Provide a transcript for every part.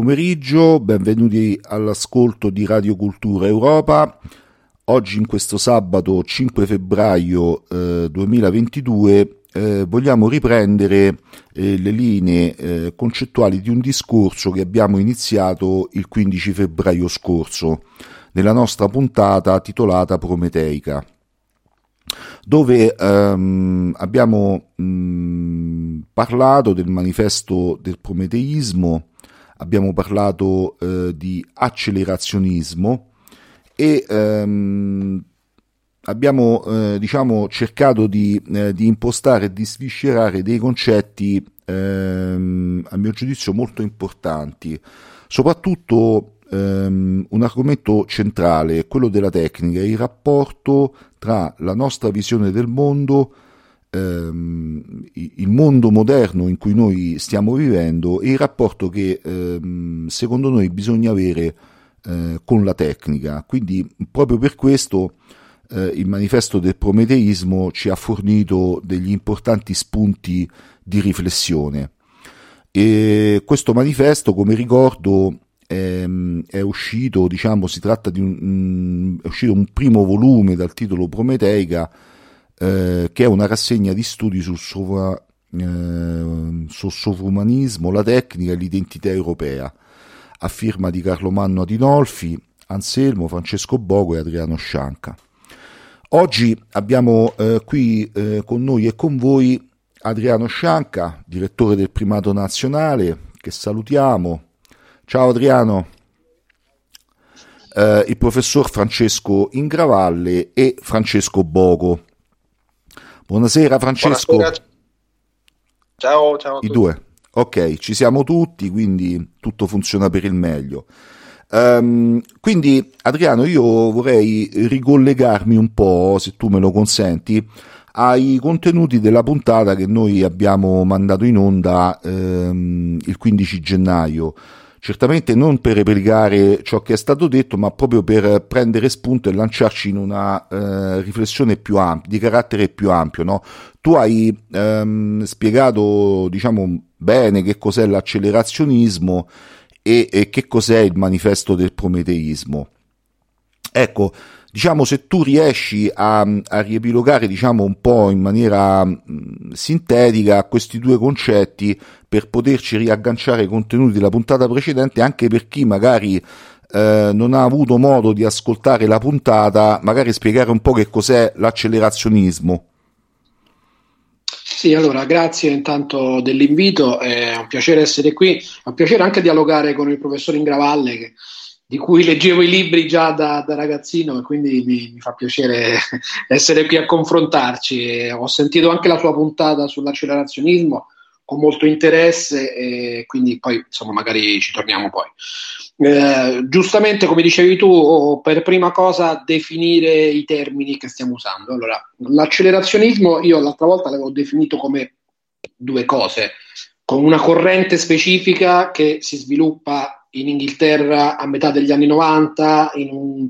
pomeriggio, benvenuti all'ascolto di Radio Cultura Europa. Oggi in questo sabato 5 febbraio eh, 2022 eh, vogliamo riprendere eh, le linee eh, concettuali di un discorso che abbiamo iniziato il 15 febbraio scorso nella nostra puntata titolata Prometeica dove ehm, abbiamo mh, parlato del manifesto del prometeismo, abbiamo parlato eh, di accelerazionismo e ehm, abbiamo eh, diciamo, cercato di, eh, di impostare e di sviscerare dei concetti ehm, a mio giudizio molto importanti, soprattutto ehm, un argomento centrale, quello della tecnica, il rapporto tra la nostra visione del mondo, ehm, il mondo moderno in cui noi stiamo vivendo e il rapporto che ehm, secondo noi bisogna avere eh, con la tecnica. Quindi proprio per questo eh, il manifesto del prometeismo ci ha fornito degli importanti spunti di riflessione. E questo manifesto, come ricordo, ehm, è uscito, diciamo, si tratta di un, mm, è uscito un primo volume dal titolo Prometeica, eh, che è una rassegna di studi sul, sovra, eh, sovrumanismo, la tecnica e l'identità europea, a firma di Carlo Manno Adinolfi, Anselmo, Francesco Bogo e Adriano Scianca. Oggi abbiamo eh, qui eh, con noi e con voi Adriano Scianca, direttore del Primato Nazionale, che salutiamo. Ciao Adriano. Eh, il professor Francesco Ingravalle e Francesco Bogo. Buonasera Francesco. Buonasera. Ciao, ciao. I due. Ok, ci siamo tutti, quindi tutto funziona per il meglio. Um, quindi Adriano, io vorrei ricollegarmi un po', se tu me lo consenti, ai contenuti della puntata che noi abbiamo mandato in onda um, il 15 gennaio. Certamente non per replicare ciò che è stato detto, ma proprio per prendere spunto e lanciarci in una uh, riflessione più ampia, di carattere più ampio. No? Tu hai um, spiegato, diciamo, bene che cos'è l'accelerazionismo e, e che cos'è il manifesto del prometeismo. Ecco, diciamo, se tu riesci a, a riepilogare, diciamo, un po' in maniera mh, sintetica questi due concetti per poterci riagganciare ai contenuti della puntata precedente, anche per chi magari eh, non ha avuto modo di ascoltare la puntata, magari spiegare un po' che cos'è l'accelerazionismo. Sì, allora grazie intanto dell'invito, è un piacere essere qui, è un piacere anche dialogare con il professor Ingravalle che, di cui leggevo i libri già da, da ragazzino e quindi mi, mi, fa piacere essere qui a confrontarci. E ho sentito anche la sua puntata sull'accelerazionismo con molto interesse e quindi poi insomma magari ci torniamo poi. Eh, giustamente, come dicevi tu, per prima cosa definire i termini che stiamo usando. Allora, l'accelerazionismo io l'altra volta l'avevo definito come due cose, con una corrente specifica che si sviluppa in Inghilterra a metà degli anni 90 in un,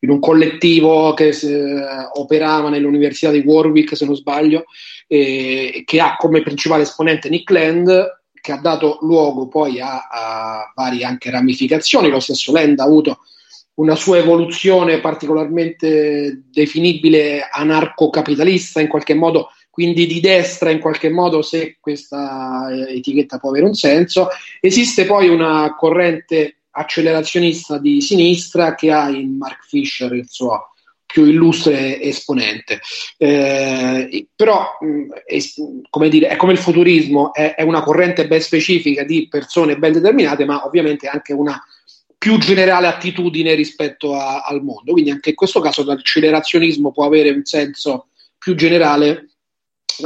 in un collettivo che eh, operava nell'Università di Warwick, se non sbaglio, eh, che ha come principale esponente Nick Land che ha dato luogo poi a, a varie anche ramificazioni. Lo stesso Land ha avuto una sua evoluzione particolarmente definibile anarcocapitalista in qualche modo, quindi di destra in qualche modo, se questa eh, etichetta può avere un senso. Esiste poi una corrente accelerazionista di sinistra che ha in Mark Fisher il suo più illustre esponente. Eh, però, è, come dire, è come il futurismo, è, è, una corrente ben specifica di persone ben determinate, ma ovviamente anche una più generale attitudine rispetto a, al mondo. Quindi anche in questo caso l'accelerazionismo può avere un senso più generale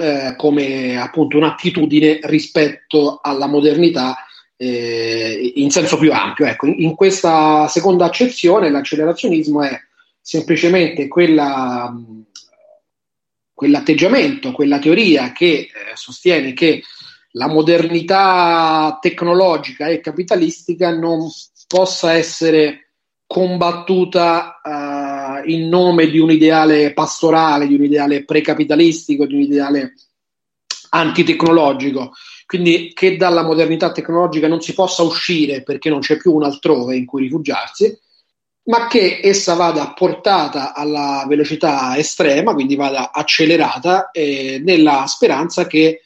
eh, come appunto un'attitudine rispetto alla modernità eh, in senso più ampio. Ecco, in, questa seconda accezione l'accelerazionismo è semplicemente quella, quell'atteggiamento, quella teoria che eh, sostiene che la modernità tecnologica e capitalistica non possa essere combattuta uh, in nome di un ideale pastorale, di un ideale precapitalistico, di un ideale antitecnologico. Quindi che dalla modernità tecnologica non si possa uscire perché non c'è più un altrove in cui rifugiarsi, ma che essa vada portata alla velocità estrema, quindi vada accelerata, eh, nella speranza che,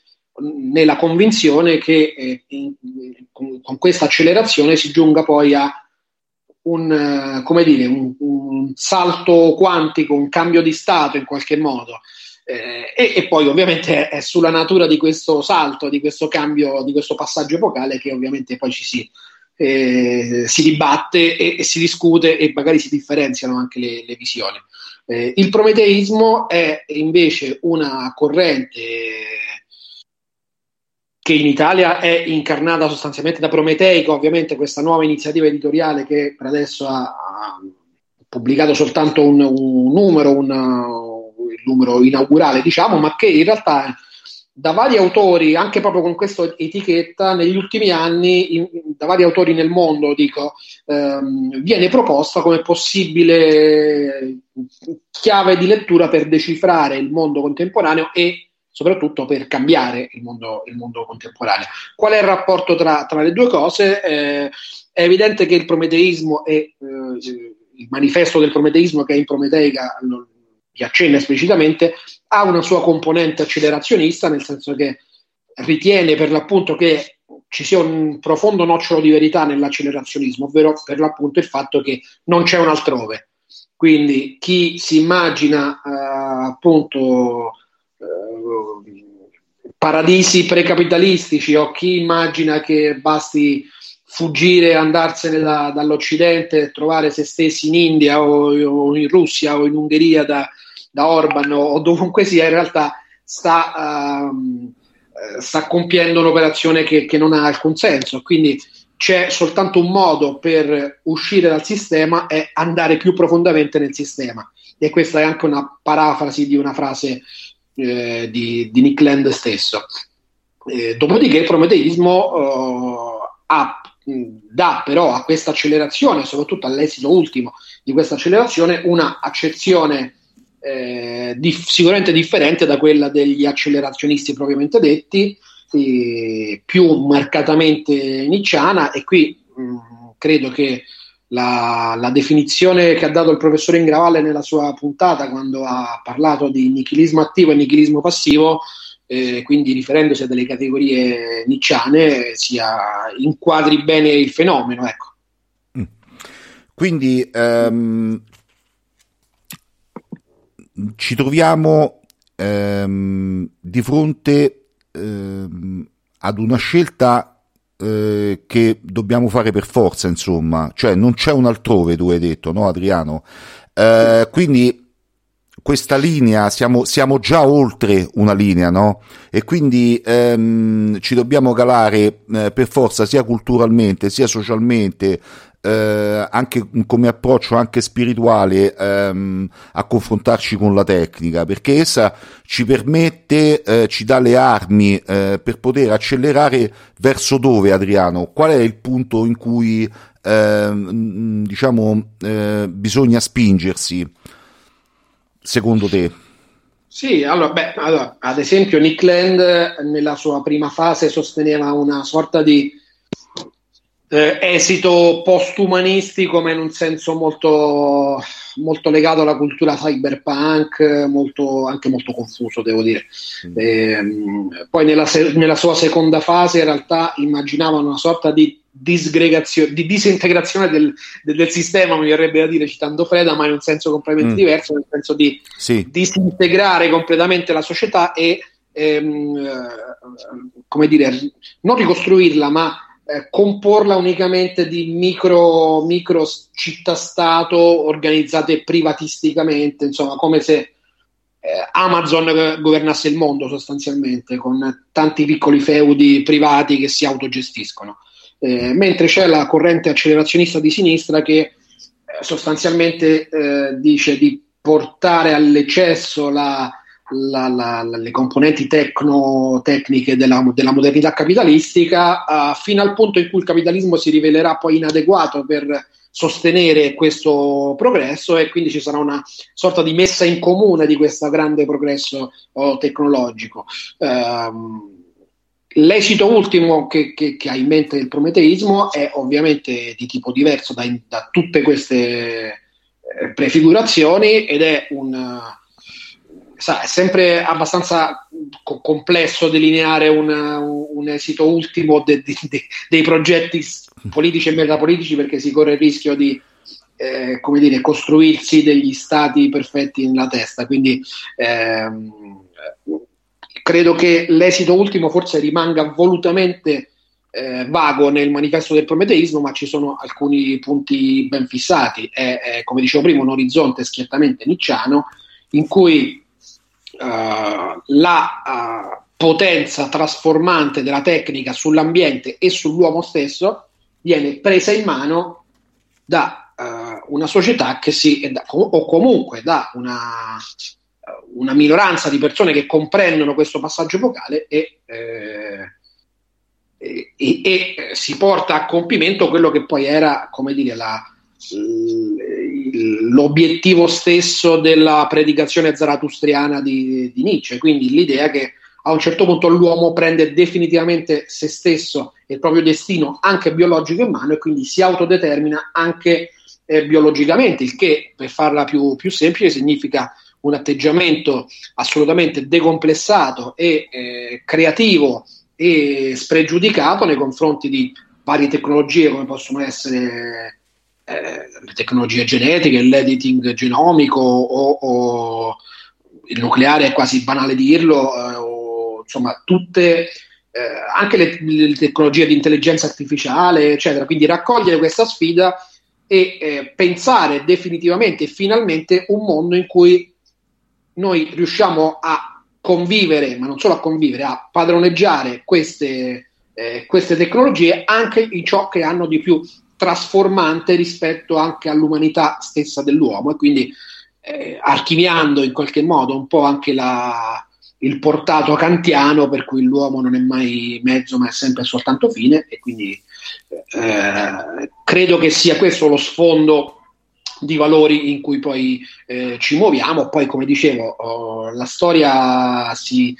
nella convinzione che eh, in, con, con, questa accelerazione si giunga poi a un, come dire, un, un, salto quantico, un cambio di stato in qualche modo. Eh, e, e, poi ovviamente è sulla natura di questo salto, di questo cambio, di questo passaggio epocale che ovviamente poi ci si eh, si dibatte e, e, si discute e magari si differenziano anche le, le visioni. Eh, il prometeismo è invece una corrente che in Italia è incarnata sostanzialmente da Prometeico, ovviamente questa nuova iniziativa editoriale che per adesso ha, ha pubblicato soltanto un, un numero, un, un numero inaugurale, diciamo, ma che in realtà da vari autori, anche proprio con questa etichetta, negli ultimi anni, in, da vari autori nel mondo, dico, ehm, viene proposta come possibile chiave di lettura per decifrare il mondo contemporaneo e soprattutto per cambiare il mondo, il mondo contemporaneo. Qual è il rapporto tra, tra le due cose? Eh, è evidente che il prometeismo e eh, il manifesto del prometeismo che è in Prometeica vi accenna esplicitamente, ha una sua componente accelerazionista, nel senso che ritiene per l'appunto che ci sia un profondo nocciolo di verità nell'accelerazionismo, ovvero per l'appunto il fatto che non c'è un altrove. Quindi chi si immagina eh, appunto paradisi precapitalistici o chi immagina che basti fuggire, andarsene da, dall'Occidente, trovare se stessi in India o, o, in Russia o in Ungheria da, da Orban o, dovunque sia, in realtà sta, uh, sta compiendo un'operazione che, che, non ha alcun senso. Quindi c'è soltanto un modo per uscire dal sistema e andare più profondamente nel sistema. E questa è anche una parafrasi di una frase eh, di, di, Nick Land stesso. Eh, dopodiché il prometeismo uh, ha dà però a questa accelerazione, soprattutto all'esito ultimo di questa accelerazione, una accezione eh, dif- sicuramente differente da quella degli accelerazionisti propriamente detti, eh, più marcatamente nicciana e qui mh, credo che la, la, definizione che ha dato il professore Ingravalle nella sua puntata quando ha parlato di nichilismo attivo e nichilismo passivo eh, quindi riferendosi a delle categorie nicciane, sia inquadri bene il fenomeno. Ecco. Mm. Quindi um, ci troviamo um, di fronte um, ad una scelta uh, che dobbiamo fare per forza, insomma, cioè non c'è un altrove, tu hai detto, no Adriano? Uh, quindi questa linea, siamo, siamo, già oltre una linea, no? E quindi ehm, ci dobbiamo calare eh, per forza sia culturalmente sia socialmente, eh, anche come approccio anche spirituale ehm, a confrontarci con la tecnica, perché essa ci permette, eh, ci dà le armi eh, per poter accelerare verso dove, Adriano? Qual è il punto in cui ehm, diciamo eh, bisogna spingersi? secondo te? Sì, allora, beh, allora, ad esempio Nick Land nella sua prima fase sosteneva una sorta di eh, esito postumanistico, ma in un senso molto, molto legato alla cultura cyberpunk, molto, anche molto confuso, devo dire. Mm. Eh, poi nella, nella, sua seconda fase in realtà immaginava una sorta di disgregazione, di disintegrazione del, del, del, sistema, mi verrebbe da dire citando Freda, ma in un senso completamente mm. diverso, nel senso di sì. disintegrare completamente la società e ehm, eh, come dire, non ricostruirla, ma eh, comporla unicamente di micro, micro città-stato organizzate privatisticamente, insomma, come se eh, Amazon governasse il mondo sostanzialmente, con tanti piccoli feudi privati che si autogestiscono. Eh, mentre c'è la corrente accelerazionista di sinistra che eh, sostanzialmente eh, dice di portare all'eccesso la, la, la, le componenti tecno-tecniche della, della, modernità capitalistica uh, fino al punto in cui il capitalismo si rivelerà poi inadeguato per sostenere questo progresso e quindi ci sarà una sorta di messa in comune di questo grande progresso oh, tecnologico. Uh, L'esito ultimo che, che, che, ha in mente il prometeismo è ovviamente di tipo diverso da, da tutte queste eh, prefigurazioni ed è un, sa, è sempre abbastanza co- complesso delineare un, un esito ultimo de, de, de, dei progetti politici e metapolitici perché si corre il rischio di eh, come dire, costruirsi degli stati perfetti nella testa. Quindi ehm, credo che l'esito ultimo forse rimanga volutamente eh, vago nel manifesto del prometeismo, ma ci sono alcuni punti ben fissati. È, è come dicevo prima, un orizzonte schiettamente nicciano in cui uh, la uh, potenza trasformante della tecnica sull'ambiente e sull'uomo stesso viene presa in mano da uh, una società che si, o comunque da una una minoranza di persone che comprendono questo passaggio vocale e, eh, e, e, si porta a compimento quello che poi era, come dire, la, l'obiettivo stesso della predicazione zaratustriana di, di, Nietzsche, quindi l'idea che a un certo punto l'uomo prende definitivamente se stesso e il proprio destino anche biologico in mano e quindi si autodetermina anche eh, biologicamente, il che per farla più, più semplice significa un atteggiamento assolutamente decomplessato e eh, creativo e spregiudicato nei confronti di varie tecnologie come possono essere eh, le tecnologie genetiche, l'editing genomico o, o, il nucleare è quasi banale dirlo, eh, o, insomma tutte, eh, anche le, le, tecnologie di intelligenza artificiale, eccetera. Quindi raccogliere questa sfida e eh, pensare definitivamente e finalmente un mondo in cui noi riusciamo a convivere, ma non solo a convivere, a padroneggiare queste, eh, queste tecnologie anche in ciò che hanno di più trasformante rispetto anche all'umanità stessa dell'uomo e quindi eh, archiviando in qualche modo un po' anche la, il portato kantiano per cui l'uomo non è mai mezzo ma è sempre soltanto fine e quindi eh, credo che sia questo lo sfondo di valori in cui poi eh, ci muoviamo. Poi, come dicevo, oh, la storia si,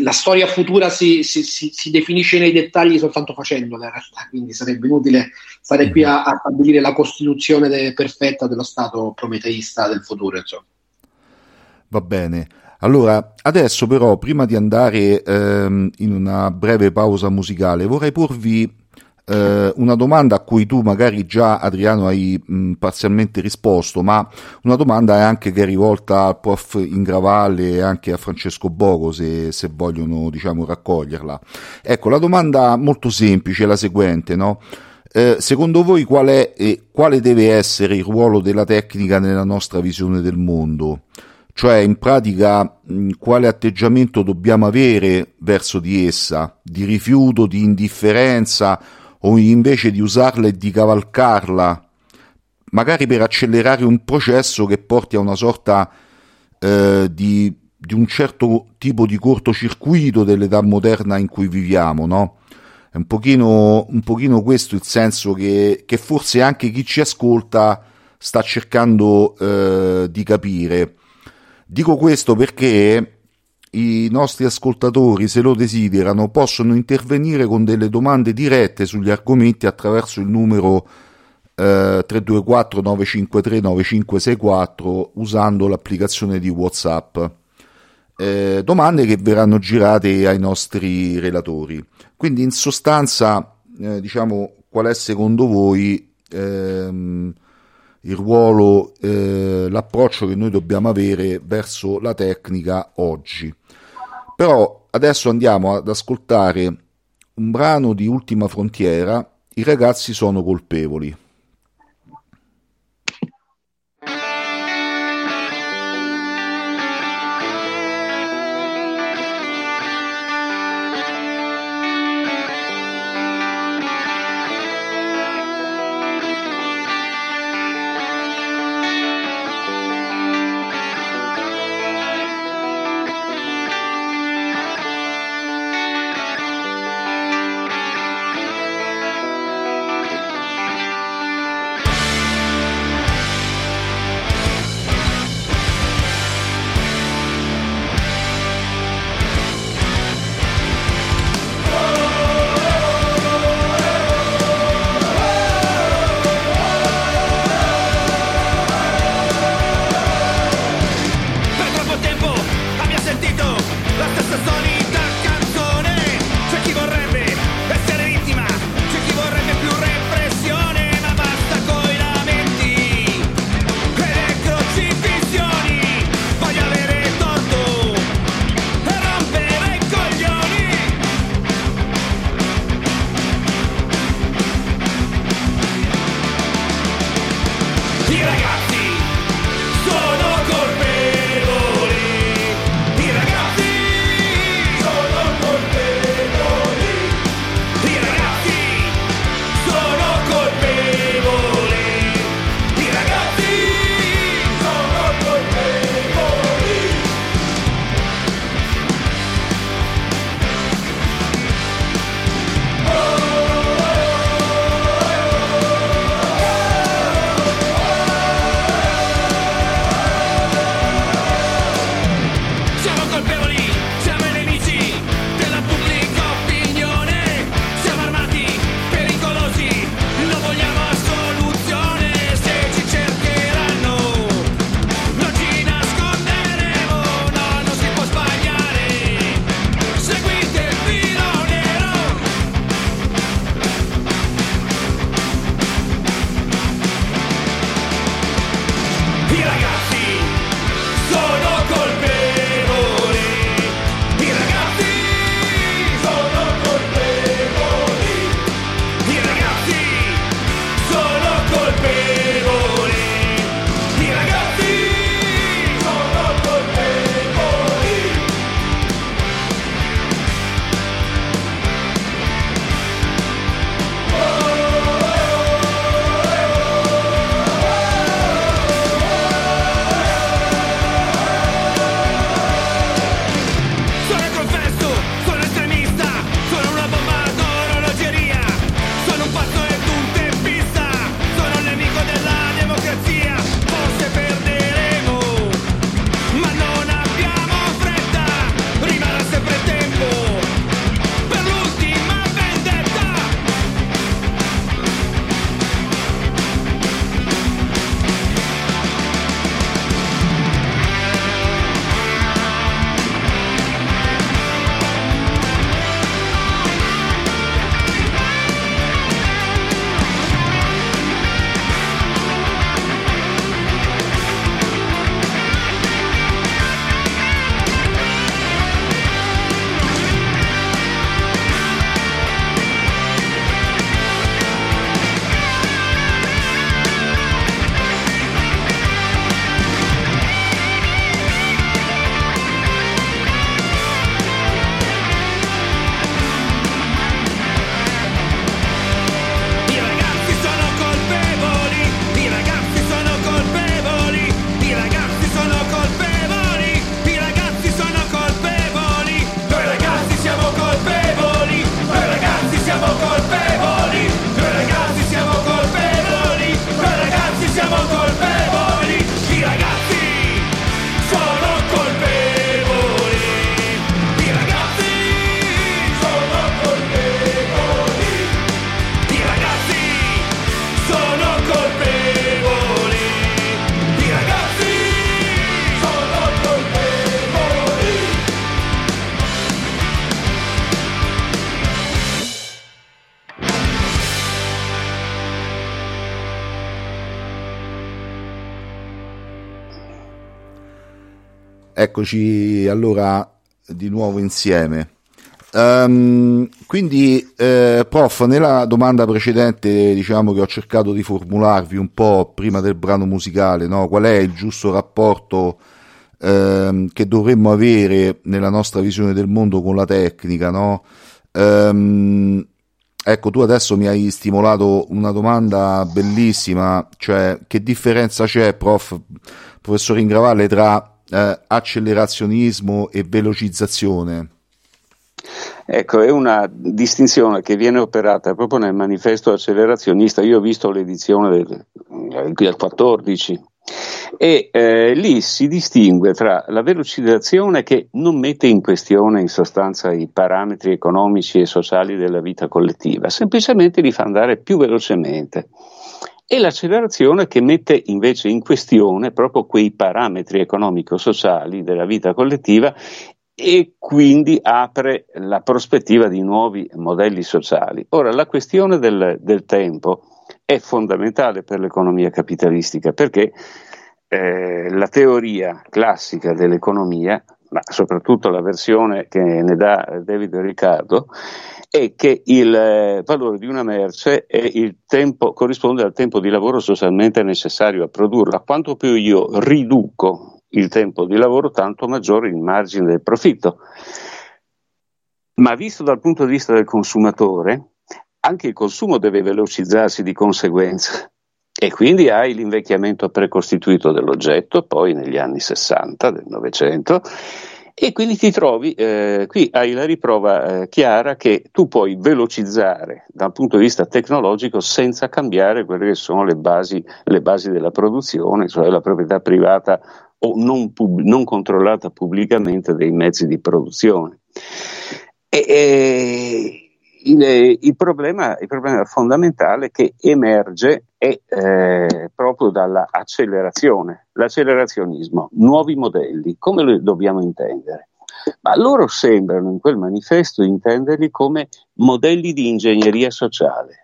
la storia futura si, si, si, si, definisce nei dettagli soltanto facendola, in realtà, quindi sarebbe inutile stare qui a, a stabilire la costituzione de, perfetta dello Stato prometeista del futuro. Insomma. Va bene. Allora, adesso però, prima di andare ehm, in una breve pausa musicale, vorrei porvi eh, una domanda a cui tu magari già Adriano hai mh, parzialmente risposto, ma una domanda è anche che è rivolta al prof Ingravalle e anche a Francesco Bogo se, se vogliono diciamo raccoglierla. Ecco, la domanda molto semplice è la seguente, no? Eh, secondo voi qual è e quale deve essere il ruolo della tecnica nella nostra visione del mondo? Cioè, in pratica, quale atteggiamento dobbiamo avere verso di essa? Di rifiuto, di indifferenza o invece di usarla e di cavalcarla, magari per accelerare un processo che porti a una sorta eh, di, di, un certo tipo di cortocircuito dell'età moderna in cui viviamo, no? È un pochino, un pochino questo il senso che, che, forse anche chi ci ascolta sta cercando eh, di capire. Dico questo perché i nostri ascoltatori, se lo desiderano, possono intervenire con delle domande dirette sugli argomenti attraverso il numero eh, 324 953 9564 usando l'applicazione di WhatsApp. Eh, domande che verranno girate ai nostri relatori. Quindi in sostanza, eh, diciamo, qual è secondo voi ehm, il ruolo, eh, l'approccio che noi dobbiamo avere verso la tecnica oggi? Però adesso andiamo ad ascoltare un brano di Ultima Frontiera, I ragazzi sono colpevoli. Eccoci allora di nuovo insieme. Um, quindi, eh, prof, nella domanda precedente, diciamo che ho cercato di formularvi un po' prima del brano musicale, no? qual è il giusto rapporto ehm, che dovremmo avere nella nostra visione del mondo con la tecnica, no? Um, ecco, tu adesso mi hai stimolato una domanda bellissima, cioè che differenza c'è, prof, professor Ingravalle, tra eh, accelerazionismo e velocizzazione? Ecco, è una distinzione che viene operata proprio nel manifesto accelerazionista. Io ho visto l'edizione del, del 14 e eh, lì si distingue tra la velocizzazione che non mette in questione in sostanza i parametri economici e sociali della vita collettiva, semplicemente li fa andare più velocemente e l'accelerazione che mette invece in questione proprio quei parametri economico-sociali della vita collettiva e quindi apre la prospettiva di nuovi modelli sociali. Ora, la questione del, del tempo è fondamentale per l'economia capitalistica perché eh, la teoria classica dell'economia, ma soprattutto la versione che ne dà David Riccardo, è che il eh, valore di una merce tempo, corrisponde al tempo di lavoro socialmente necessario a produrla. Quanto più io riduco il tempo di lavoro, tanto maggiore il margine del profitto. Ma visto dal punto di vista del consumatore, anche il consumo deve velocizzarsi di conseguenza. E quindi hai l'invecchiamento precostituito dell'oggetto, poi negli anni 60 del Novecento, e quindi ti trovi, eh, qui hai la riprova eh, chiara che tu puoi velocizzare dal punto di vista tecnologico senza cambiare quelle che sono le basi, le basi della produzione, cioè la proprietà privata o non, pub- non controllata pubblicamente dei mezzi di produzione. E, e il, il, problema, il, problema, fondamentale che emerge è eh, proprio dall'accelerazione, l'accelerazionismo, nuovi modelli, come li dobbiamo intendere? Ma loro sembrano in quel manifesto intenderli come modelli di ingegneria sociale.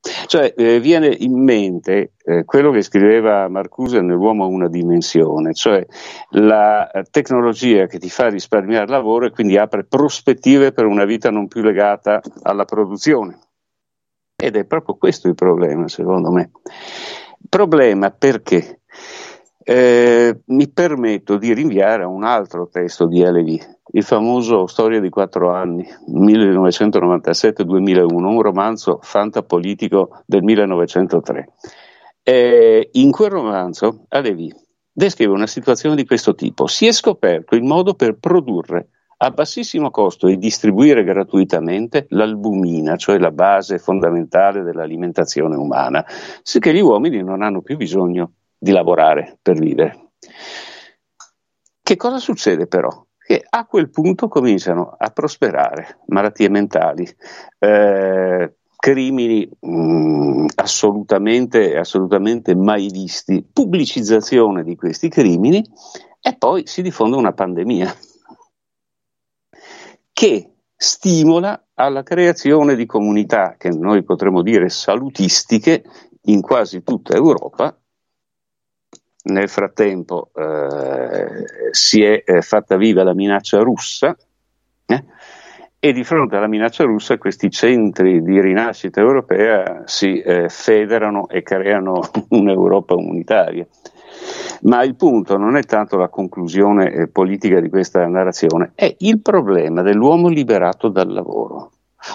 Cioè, eh, viene in mente eh, quello che scriveva Marcuse nell'uomo a una dimensione, cioè la eh, tecnologia che ti fa risparmiare lavoro e quindi apre prospettive per una vita non più legata alla produzione. Ed è proprio questo il problema, secondo me. Problema perché eh, mi permetto di rinviare a un altro testo di Levi, il famoso Storia di quattro anni, 1997-2001, un romanzo fantapolitico del 1903. Eh, in quel romanzo Alevi descrive una situazione di questo tipo. Si è scoperto il modo per produrre a bassissimo costo e distribuire gratuitamente l'albumina, cioè la base fondamentale dell'alimentazione umana, sicché gli uomini non hanno più bisogno di lavorare per vivere. Che cosa succede però? Che a quel punto cominciano a prosperare malattie mentali, eh, crimini mh, mm, assolutamente, assolutamente mai visti, pubblicizzazione di questi crimini e poi si diffonde una pandemia che stimola alla creazione di comunità che noi potremmo dire salutistiche in quasi tutta Europa nel frattempo eh, si è eh, fatta viva la minaccia russa eh, e di fronte alla minaccia russa questi centri di rinascita europea si eh, federano e creano un'Europa unitaria. Ma il punto non è tanto la conclusione eh, politica di questa narrazione, è il problema dell'uomo liberato dal lavoro.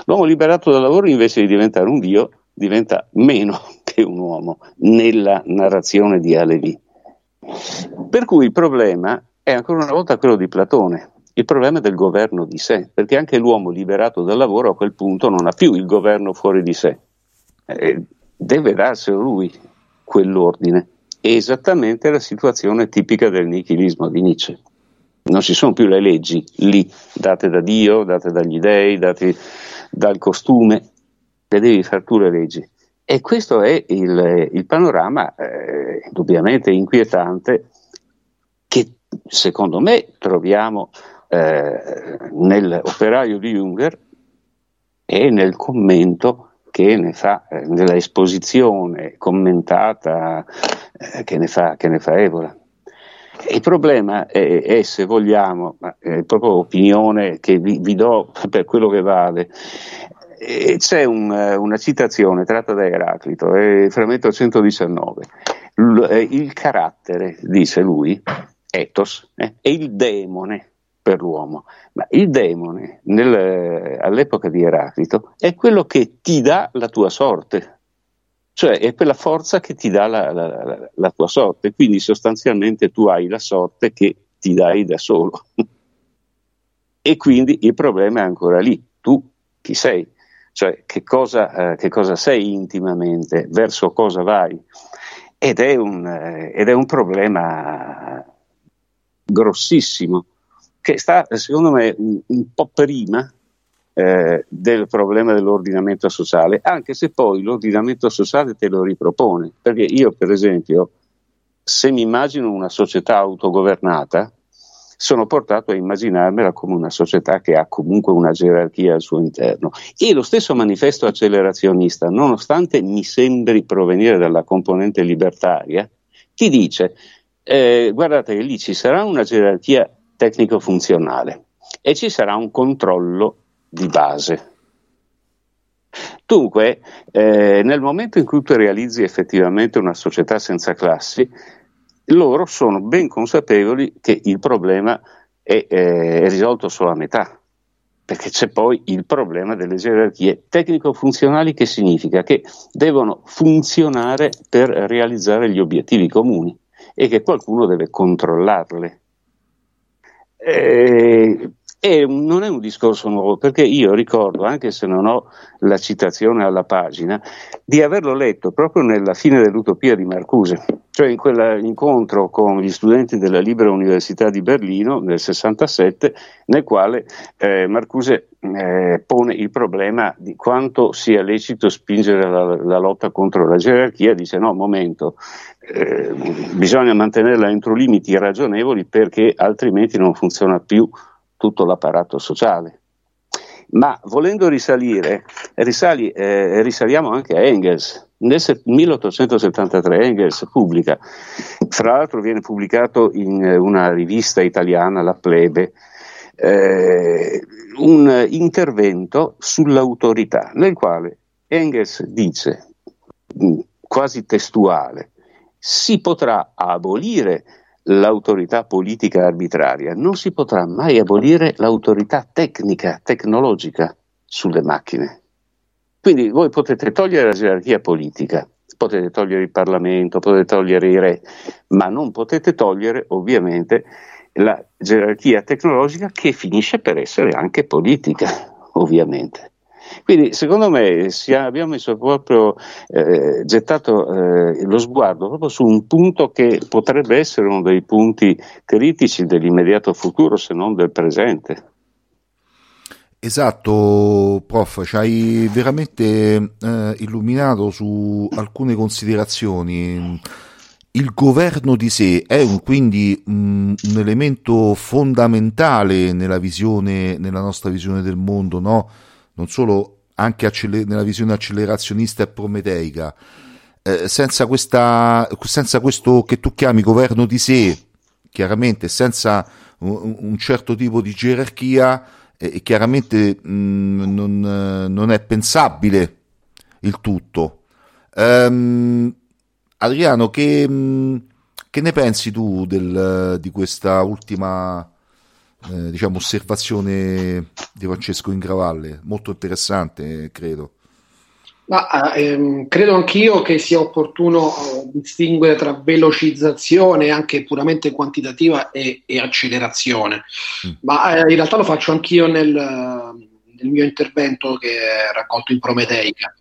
L'uomo liberato dal lavoro invece di diventare un dio diventa meno che un uomo nella narrazione di Alevi. Per cui il problema è ancora una volta quello di Platone, il problema del governo di sé, perché anche l'uomo liberato dal lavoro a quel punto non ha più il governo fuori di sé, eh, deve darselo lui quell'ordine. È esattamente la situazione tipica del nichilismo di Nietzsche. Non ci sono più le leggi lì, date da Dio, date dagli dei, date dal costume, le devi fare tu le leggi. E questo è il, il panorama eh, indubbiamente inquietante che secondo me troviamo eh, nell'operaio di Junger e nel commento che ne fa, eh, nella esposizione commentata eh, che, ne fa, che ne fa Evola. Il problema è, è se vogliamo, ma è proprio opinione che vi, vi do per quello che vale, e c'è un, una citazione tratta da Eraclito, è frammento 119. L, eh, il carattere, dice lui, ethos, eh, è il demone per l'uomo, ma il demone nel, all'epoca di Eraclito è quello che ti dà la tua sorte, cioè è quella forza che ti dà la, la, la, la tua sorte, quindi sostanzialmente tu hai la sorte che ti dai da solo. e quindi il problema è ancora lì, tu chi sei, cioè che cosa, eh, che cosa sei intimamente, verso cosa vai. Ed è un, eh, ed è un problema grossissimo che sta secondo me un, un po' prima eh, del problema dell'ordinamento sociale, anche se poi l'ordinamento sociale te lo ripropone, perché io per esempio se mi immagino una società autogovernata, sono portato a immaginarmela come una società che ha comunque una gerarchia al suo interno. E lo stesso manifesto accelerazionista, nonostante mi sembri provenire dalla componente libertaria, ti dice, eh, guardate che lì ci sarà una gerarchia tecnico-funzionale e ci sarà un controllo di base. Dunque, eh, nel momento in cui tu realizzi effettivamente una società senza classi, loro sono ben consapevoli che il problema è, eh, è risolto solo a metà, perché c'è poi il problema delle gerarchie tecnico-funzionali che significa che devono funzionare per realizzare gli obiettivi comuni e che qualcuno deve controllarle. E, e non è un discorso nuovo, perché io ricordo, anche se non ho la citazione alla pagina, di averlo letto proprio nella fine dell'Utopia di Marcuse, cioè in quell'incontro con gli studenti della Libera Università di Berlino nel 67, nel quale eh, Marcuse eh, pone il problema di quanto sia lecito spingere la, la lotta contro la gerarchia, dice no, momento, eh, bisogna mantenerla entro limiti ragionevoli perché altrimenti non funziona più tutto l'apparato sociale. Ma volendo risalire, risali, eh, risaliamo anche a Engels. Nel 1873 Engels pubblica, fra l'altro viene pubblicato in una rivista italiana, La Plebe, eh, un intervento sull'autorità, nel quale Engels dice, quasi testuale, si potrà abolire l'autorità politica arbitraria, non si potrà mai abolire l'autorità tecnica, tecnologica sulle macchine. Quindi voi potete togliere la gerarchia politica, potete togliere il Parlamento, potete togliere i re, ma non potete togliere ovviamente la gerarchia tecnologica che finisce per essere anche politica, ovviamente. Quindi secondo me abbiamo messo proprio eh, gettato eh, lo sguardo proprio su un punto che potrebbe essere uno dei punti critici dell'immediato futuro, se non del presente. Esatto, prof, ci hai veramente eh, illuminato su alcune considerazioni. Il governo di sé è un, quindi um, un elemento fondamentale nella, visione, nella nostra visione del mondo, no? Non solo anche acceler- nella visione accelerazionista e prometeica, eh, senza, questa, senza questo che tu chiami governo di sé, chiaramente senza un, un certo tipo di gerarchia, eh, chiaramente mh, mm, non, non, è pensabile il tutto. Um, Adriano, che, mm, che, ne pensi tu del, di questa ultima eh, diciamo, osservazione di Francesco Ingravalle, molto interessante, credo. Ma, ehm, credo anch'io che sia opportuno eh, distinguere tra velocizzazione, anche puramente quantitativa, e, e accelerazione. Mm. Ma eh, in realtà lo faccio anch'io nel, nel, mio intervento che è raccolto in Prometeica.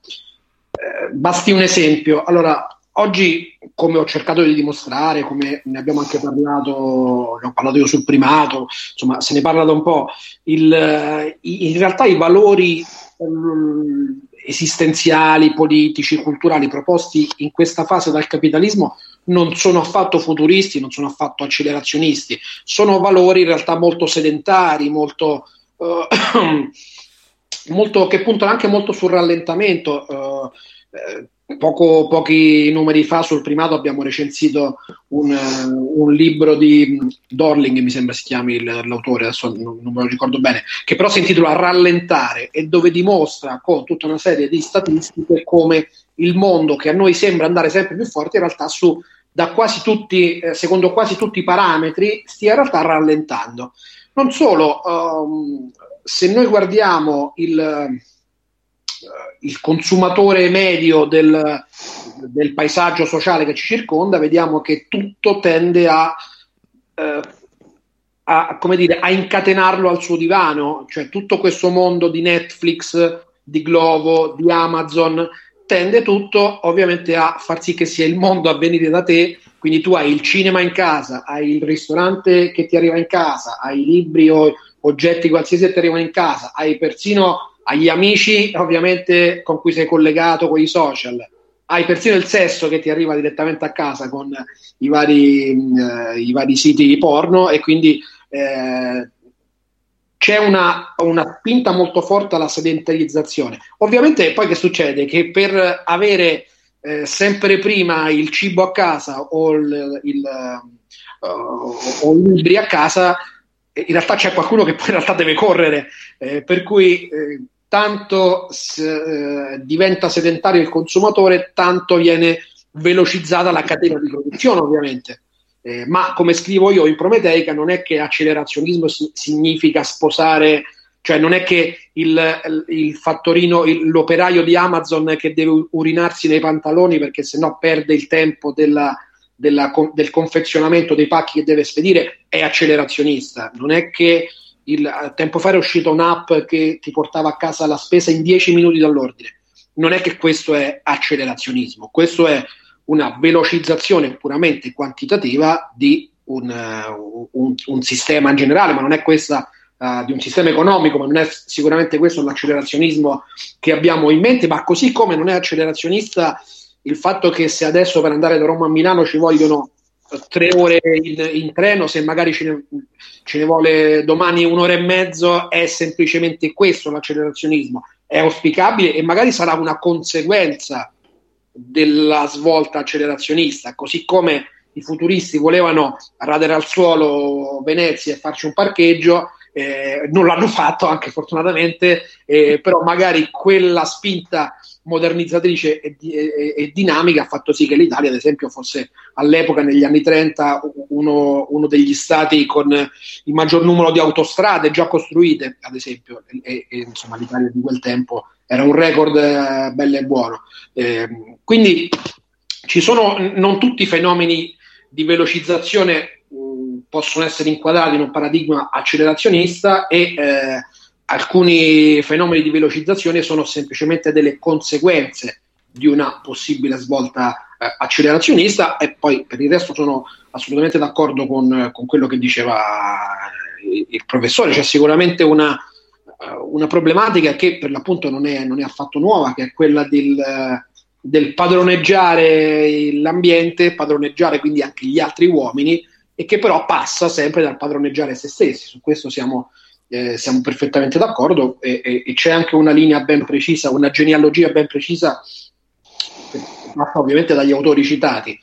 Eh, basti un esempio. Allora, Oggi, come ho cercato di dimostrare, come ne abbiamo anche parlato, ne ho parlato io sul primato, insomma, se ne parla da un po', il, in realtà i valori um, esistenziali, politici, culturali proposti in questa fase dal capitalismo non sono affatto futuristi, non sono affatto accelerazionisti, sono valori in realtà molto sedentari, molto, uh, molto che puntano anche molto sul rallentamento. Uh, Poco, pochi numeri fa sul primato abbiamo recensito un, un, libro di Dorling, mi sembra si chiami l'autore, adesso non, non, me lo ricordo bene, che però si intitola Rallentare e dove dimostra con tutta una serie di statistiche come il mondo che a noi sembra andare sempre più forte in realtà su, da quasi tutti, eh, secondo quasi tutti i parametri stia in realtà rallentando. Non solo, um, se noi guardiamo il eh, il consumatore medio del, del, paesaggio sociale che ci circonda, vediamo che tutto tende a, eh, a, dire, a incatenarlo al suo divano, cioè tutto questo mondo di Netflix, di Glovo, di Amazon, tende tutto ovviamente a far sì che sia il mondo a venire da te, quindi tu hai il cinema in casa, hai il ristorante che ti arriva in casa, hai libri o oggetti qualsiasi che ti arrivano in casa, hai persino agli amici ovviamente con cui sei collegato con i social, hai persino il sesso che ti arriva direttamente a casa con i vari, eh, i vari siti porno e quindi eh, c'è una, una, spinta molto forte alla sedentarizzazione. Ovviamente poi che succede? Che per avere eh, sempre prima il cibo a casa o il, il, uh, o i libri a casa, in realtà c'è qualcuno che poi in realtà deve correre, eh, per cui eh, tanto eh, diventa sedentario il consumatore, tanto viene velocizzata la catena di produzione, ovviamente. Eh, ma come scrivo io in Prometeica, non è che accelerazionismo si- significa sposare, cioè non è che il, il fattorino, il, l'operaio di Amazon che deve urinarsi nei pantaloni perché sennò perde il tempo della, della, del confezionamento dei pacchi che deve spedire, è accelerazionista. Non è che il, tempo fa era uscita un'app che ti portava a casa la spesa in 10 minuti dall'ordine. Non è che questo è accelerazionismo, questo è una velocizzazione puramente quantitativa di un, uh, un, un sistema in generale, ma non è questa uh, di un sistema economico, ma non è sicuramente questo l'accelerazionismo che abbiamo in mente, ma così come non è accelerazionista il fatto che se adesso per andare da Roma a Milano ci vogliono tre ore in, in treno, se magari ce ne, ce ne, vuole domani un'ora e mezzo, è semplicemente questo l'accellerazionismo. È auspicabile e magari sarà una conseguenza della svolta accelerazionista, così come i futuristi volevano radere al suolo Venezia e farci un parcheggio, eh, non l'hanno fatto anche fortunatamente, eh, però magari quella spinta modernizzatrice e, e, e, dinamica ha fatto sì che l'Italia, ad esempio, fosse all'epoca, negli anni 30, uno, uno, degli stati con il maggior numero di autostrade già costruite, ad esempio, e, e insomma l'Italia di quel tempo era un record eh, bello e buono. Eh, quindi ci sono non tutti i fenomeni di velocizzazione mh, possono essere inquadrati in un paradigma accelerazionista e eh, alcuni fenomeni di velocizzazione sono semplicemente delle conseguenze di una possibile svolta eh, accelerazionista e poi per il resto sono assolutamente d'accordo con, con quello che diceva il, il professore, c'è sicuramente una, eh, una, problematica che per l'appunto non è, non è, affatto nuova, che è quella del, del padroneggiare l'ambiente, padroneggiare quindi anche gli altri uomini e che però passa sempre dal padroneggiare se stessi, su questo siamo eh, siamo perfettamente d'accordo e, e, e, c'è anche una linea ben precisa, una genealogia ben precisa, fatta ovviamente dagli autori citati.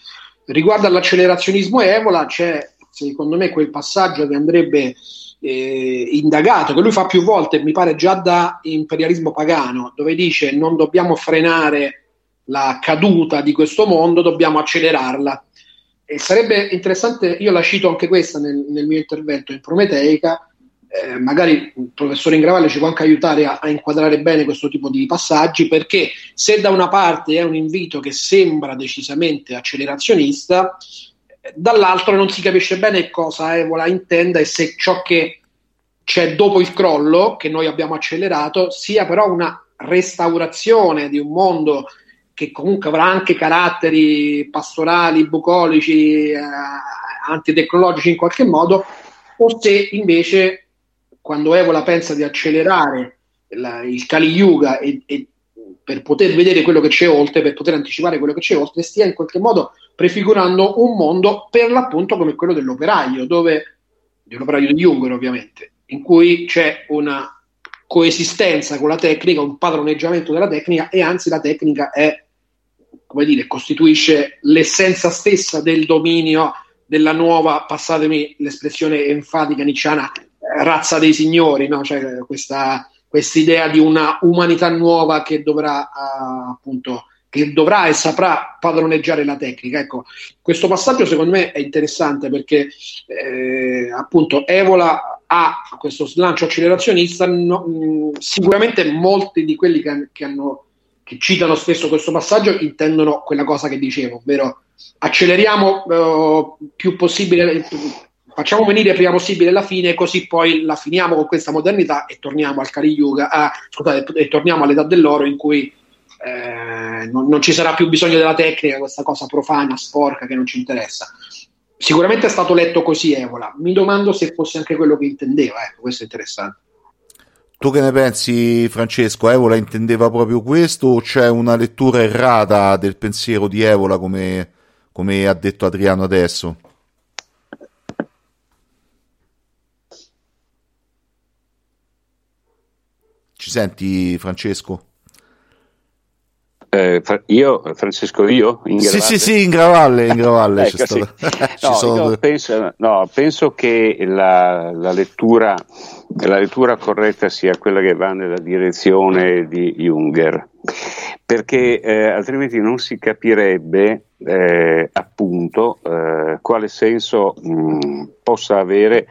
Riguardo all'accelerazionismo Evola c'è secondo me quel passaggio che andrebbe eh, indagato, che lui fa più volte, mi pare già da imperialismo pagano, dove dice non dobbiamo frenare la caduta di questo mondo, dobbiamo accelerarla. E sarebbe interessante, io la cito anche questa nel, nel mio intervento in Prometeica, eh, magari il professore Ingravalle ci può anche aiutare a, a, inquadrare bene questo tipo di passaggi, perché se da una parte è un invito che sembra decisamente accelerazionista, dall'altro non si capisce bene cosa Evola intenda e se ciò che c'è dopo il crollo, che noi abbiamo accelerato, sia però una restaurazione di un mondo che comunque avrà anche caratteri pastorali, bucolici, eh, antitecnologici in qualche modo, o se invece quando Evola pensa di accelerare la, il Kali Yuga e, e, per poter vedere quello che c'è oltre, per poter anticipare quello che c'è oltre, stia in qualche modo prefigurando un mondo per l'appunto come quello dell'operaio, dove, dell'operaio di Juncker ovviamente, in cui c'è una coesistenza con la tecnica, un padroneggiamento della tecnica e anzi la tecnica è come dire, costituisce l'essenza stessa del dominio della nuova, passatemi l'espressione enfatica nicciana, razza dei signori, no? cioè questa idea di una umanità nuova che dovrà uh, appunto che dovrà e saprà padroneggiare la tecnica. Ecco, questo passaggio secondo me è interessante perché eh, appunto Evola ha questo slancio accelerazionista, no, mh, sicuramente molti di quelli che, che, hanno, che, citano spesso questo passaggio intendono quella cosa che dicevo, ovvero acceleriamo eh, più possibile, facciamo venire prima possibile la fine, così poi la finiamo con questa modernità e torniamo al Kali Yuga, ah, scusate, e torniamo all'età dell'oro in cui eh, non, non, ci sarà più bisogno della tecnica, questa cosa profana, sporca che non ci interessa. Sicuramente è stato letto così Evola, mi domando se fosse anche quello che intendeva, ecco, questo è interessante. Tu che ne pensi, Francesco? Evola intendeva proprio questo o c'è una lettura errata del pensiero di Evola, come, come ha detto Adriano adesso? Ci senti, Francesco? Eh, io, Francesco Io? In sì, sì, sì, in Gravalle, in Gravalle ecco, sì. no, sono... penso, no, penso, che la, la, lettura, la, lettura, corretta sia quella che va nella direzione di Junger, perché eh, altrimenti non si capirebbe eh, appunto eh, quale senso mh, possa avere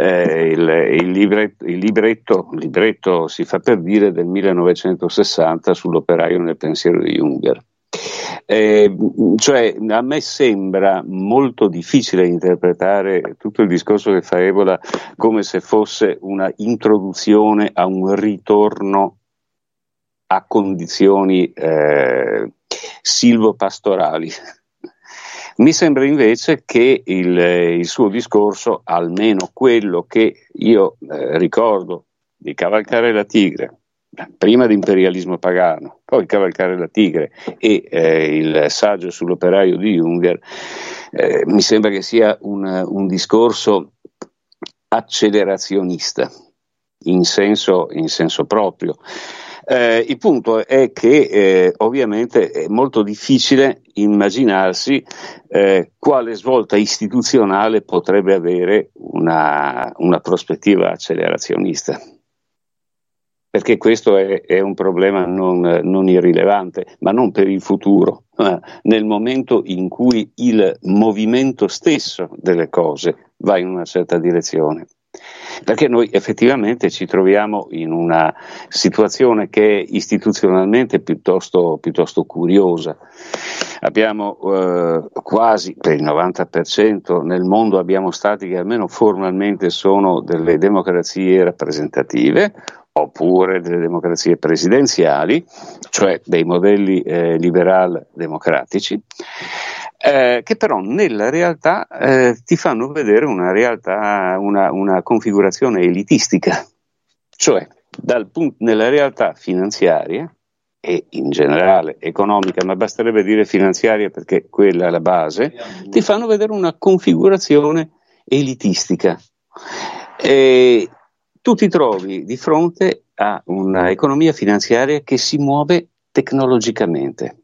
eh, il, il, libretto, il libretto, libretto, si fa per dire del 1960 sull'operaio nel pensiero di Junger. Eh, cioè, a me sembra molto difficile interpretare tutto il discorso che fa Evola come se fosse una introduzione a un ritorno a condizioni eh, silvopastorali mi sembra invece che il, il suo discorso, almeno quello che io eh, ricordo di cavalcare la tigre, prima di imperialismo pagano, poi cavalcare la tigre e eh, il saggio sull'operaio di Junger, eh, mi sembra che sia un, un discorso accelerazionista in senso, in senso proprio. Eh, il punto è che eh, ovviamente è molto difficile immaginarsi eh, quale svolta istituzionale potrebbe avere una, una prospettiva accelerazionista. Perché questo è, è un problema non, non, irrilevante, ma non per il futuro, nel momento in cui il movimento stesso delle cose va in una certa direzione perché noi effettivamente ci troviamo in una situazione che è istituzionalmente piuttosto, piuttosto curiosa. Abbiamo eh, quasi per il 90% nel mondo abbiamo stati che almeno formalmente sono delle democrazie rappresentative oppure delle democrazie presidenziali, cioè dei modelli eh, liberal democratici eh, che però nella realtà eh, ti fanno vedere una realtà, una, una configurazione elitistica, cioè punto, nella realtà finanziaria e in generale economica, ma basterebbe dire finanziaria perché quella è la base, ti fanno vedere una configurazione elitistica. E tu ti trovi di fronte a un'economia finanziaria che si muove tecnologicamente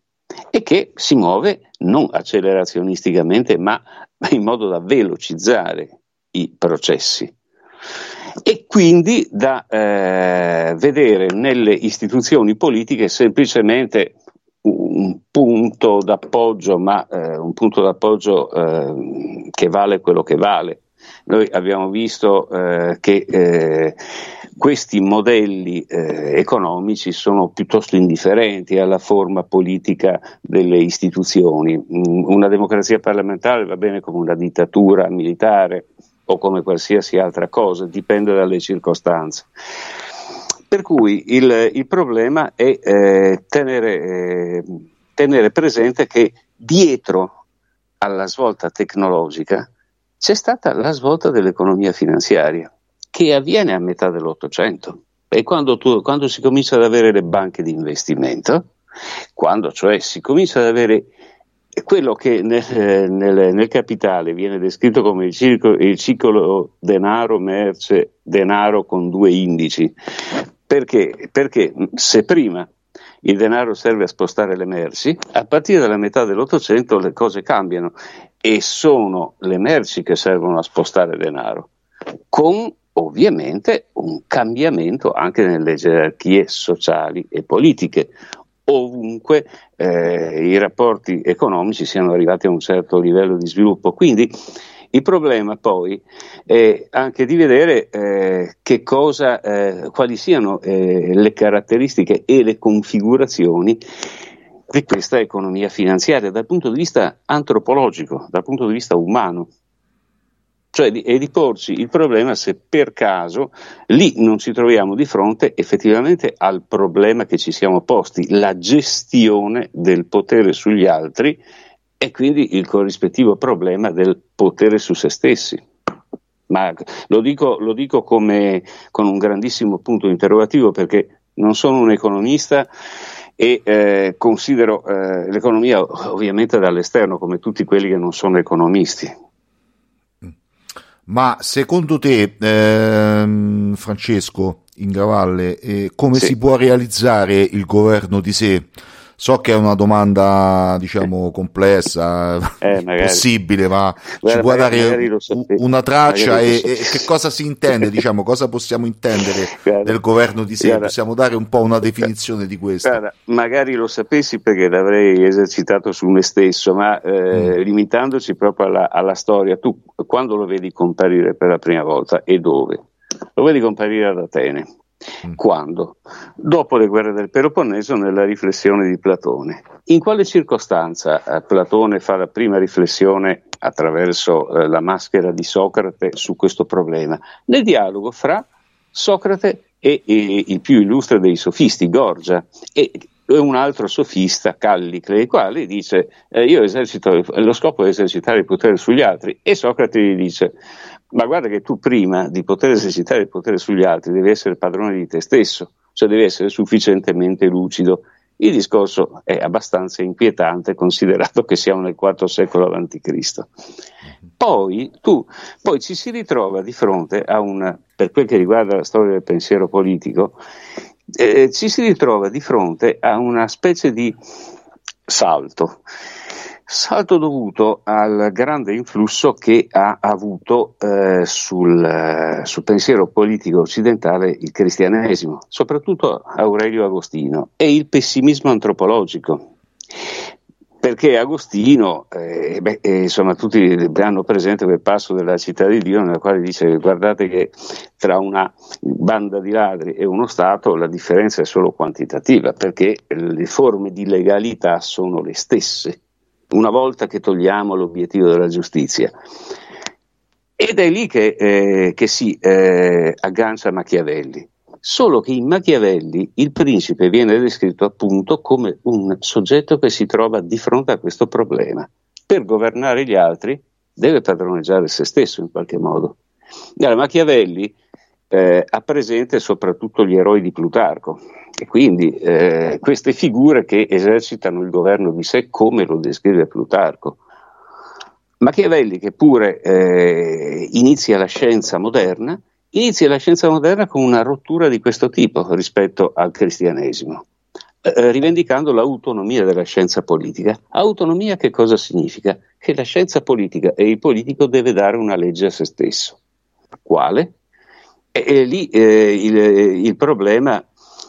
e che si muove non accelerazionisticamente, ma in modo da velocizzare i processi. E quindi da eh, vedere nelle istituzioni politiche semplicemente un punto d'appoggio, ma eh, un punto d'appoggio eh, che vale quello che vale. Noi abbiamo visto eh, che eh, questi modelli eh, economici sono piuttosto indifferenti alla forma politica delle istituzioni. Mm, una democrazia parlamentare va bene come una dittatura militare o come qualsiasi altra cosa, dipende dalle circostanze. Per cui il, il problema è eh, tenere, eh, tenere presente che dietro alla svolta tecnologica c'è stata la svolta dell'economia finanziaria che avviene a metà dell'Ottocento. E quando, tu, quando si comincia ad avere le banche di investimento, quando cioè si comincia ad avere quello che nel, nel, nel, capitale viene descritto come il ciclo, il ciclo denaro, merce, denaro con due indici. Perché? Perché se prima il denaro serve a spostare le merci, a partire dalla metà dell'Ottocento le cose cambiano e sono le merci che servono a spostare denaro, con ovviamente un cambiamento anche nelle gerarchie sociali e politiche, ovunque eh, i rapporti economici siano arrivati a un certo livello di sviluppo. Quindi il problema poi è anche di vedere eh, che cosa, eh, quali siano eh, le caratteristiche e le configurazioni di questa economia finanziaria dal punto di vista antropologico, dal punto di vista umano. Cioè di, e di porci il problema se per caso lì non ci troviamo di fronte effettivamente al problema che ci siamo posti, la gestione del potere sugli altri e quindi il corrispettivo problema del potere su se stessi. Ma lo dico, lo dico come, con un grandissimo punto interrogativo perché non sono un economista e eh, considero eh, l'economia ovviamente dall'esterno come tutti quelli che non sono economisti ma secondo te, ehm, Francesco Ingravalle, eh, come sì. si può realizzare il governo di sé? So che è una domanda, diciamo, complessa, eh, possibile, ma Guarda, ci può dare una traccia e, e, che cosa si intende, diciamo, cosa possiamo intendere Guarda, del governo di sé? Possiamo dare un po' una definizione di questo? Guarda, magari lo sapessi perché l'avrei esercitato su me stesso, ma eh, mm. limitandoci proprio alla, alla storia, tu quando lo vedi comparire per la prima volta e dove? Lo vedi comparire ad Atene Mm. Quando? Dopo le guerre del Peloponneso nella riflessione di Platone. In quale circostanza eh, Platone fa la prima riflessione attraverso eh, la maschera di Socrate su questo problema? Nel dialogo fra Socrate e, e il più illustre dei sofisti, Gorgia, e un altro sofista, Callicle, il quale dice eh, io esercito, lo scopo è esercitare il potere sugli altri e Socrate gli dice ma guarda che tu prima di poter esercitare il potere sugli altri devi essere padrone di te stesso, cioè devi essere sufficientemente lucido. Il discorso è abbastanza inquietante considerato che siamo nel IV secolo a.C. Poi, tu, poi ci si ritrova di fronte a un, per quel che riguarda la storia del pensiero politico, eh, ci si ritrova di fronte a una specie di salto salto dovuto al grande influsso che ha avuto eh, sul, eh, sul, pensiero politico occidentale il cristianesimo, soprattutto Aurelio Agostino, e il pessimismo antropologico. Perché Agostino, eh, beh, eh, insomma, tutti hanno presente quel passo della città di Dio nella quale dice guardate che tra una banda di ladri e uno Stato la differenza è solo quantitativa, perché le forme di legalità sono le stesse una volta che togliamo l'obiettivo della giustizia. Ed è lì che, eh, che si eh, aggancia Machiavelli. Solo che in Machiavelli il principe viene descritto appunto come un soggetto che si trova di fronte a questo problema. Per governare gli altri deve padroneggiare se stesso in qualche modo. Allora, Machiavelli eh, ha presente soprattutto gli eroi di Plutarco, e quindi eh, queste figure che esercitano il governo di sé come lo descrive Plutarco. Machiavelli che pure eh, inizia la scienza moderna, inizia la scienza moderna con una rottura di questo tipo rispetto al cristianesimo, eh, rivendicando l'autonomia della scienza politica. Autonomia che cosa significa? Che la scienza politica e il politico deve dare una legge a se stesso. Quale? E, e lì eh, il, il problema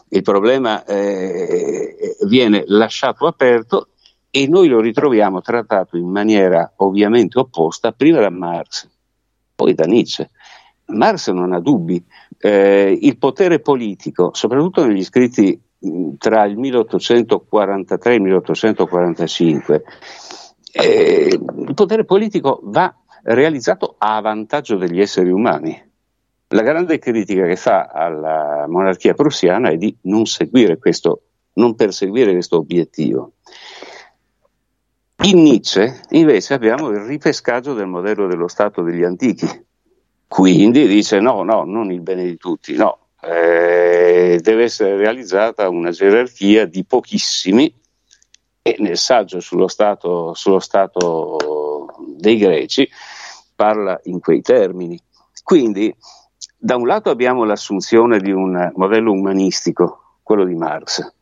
il problema eh, viene lasciato aperto e noi lo ritroviamo trattato in maniera ovviamente opposta prima da Marx, poi da Nietzsche. Marx non ha dubbi, eh, il potere politico, soprattutto negli scritti tra il 1843 e il 1845, eh, il potere politico va realizzato a vantaggio degli esseri umani. La grande critica che fa alla monarchia prussiana è di non seguire questo, non perseguire questo obiettivo. In Nietzsche invece abbiamo il ripescaggio del modello dello Stato degli antichi. Quindi dice no, no, non il bene di tutti, no, eh, deve essere realizzata una gerarchia di pochissimi e nel saggio sullo stato, sullo stato dei greci parla in quei termini. Quindi da un lato abbiamo l'assunzione di un modello umanistico, quello di Marx,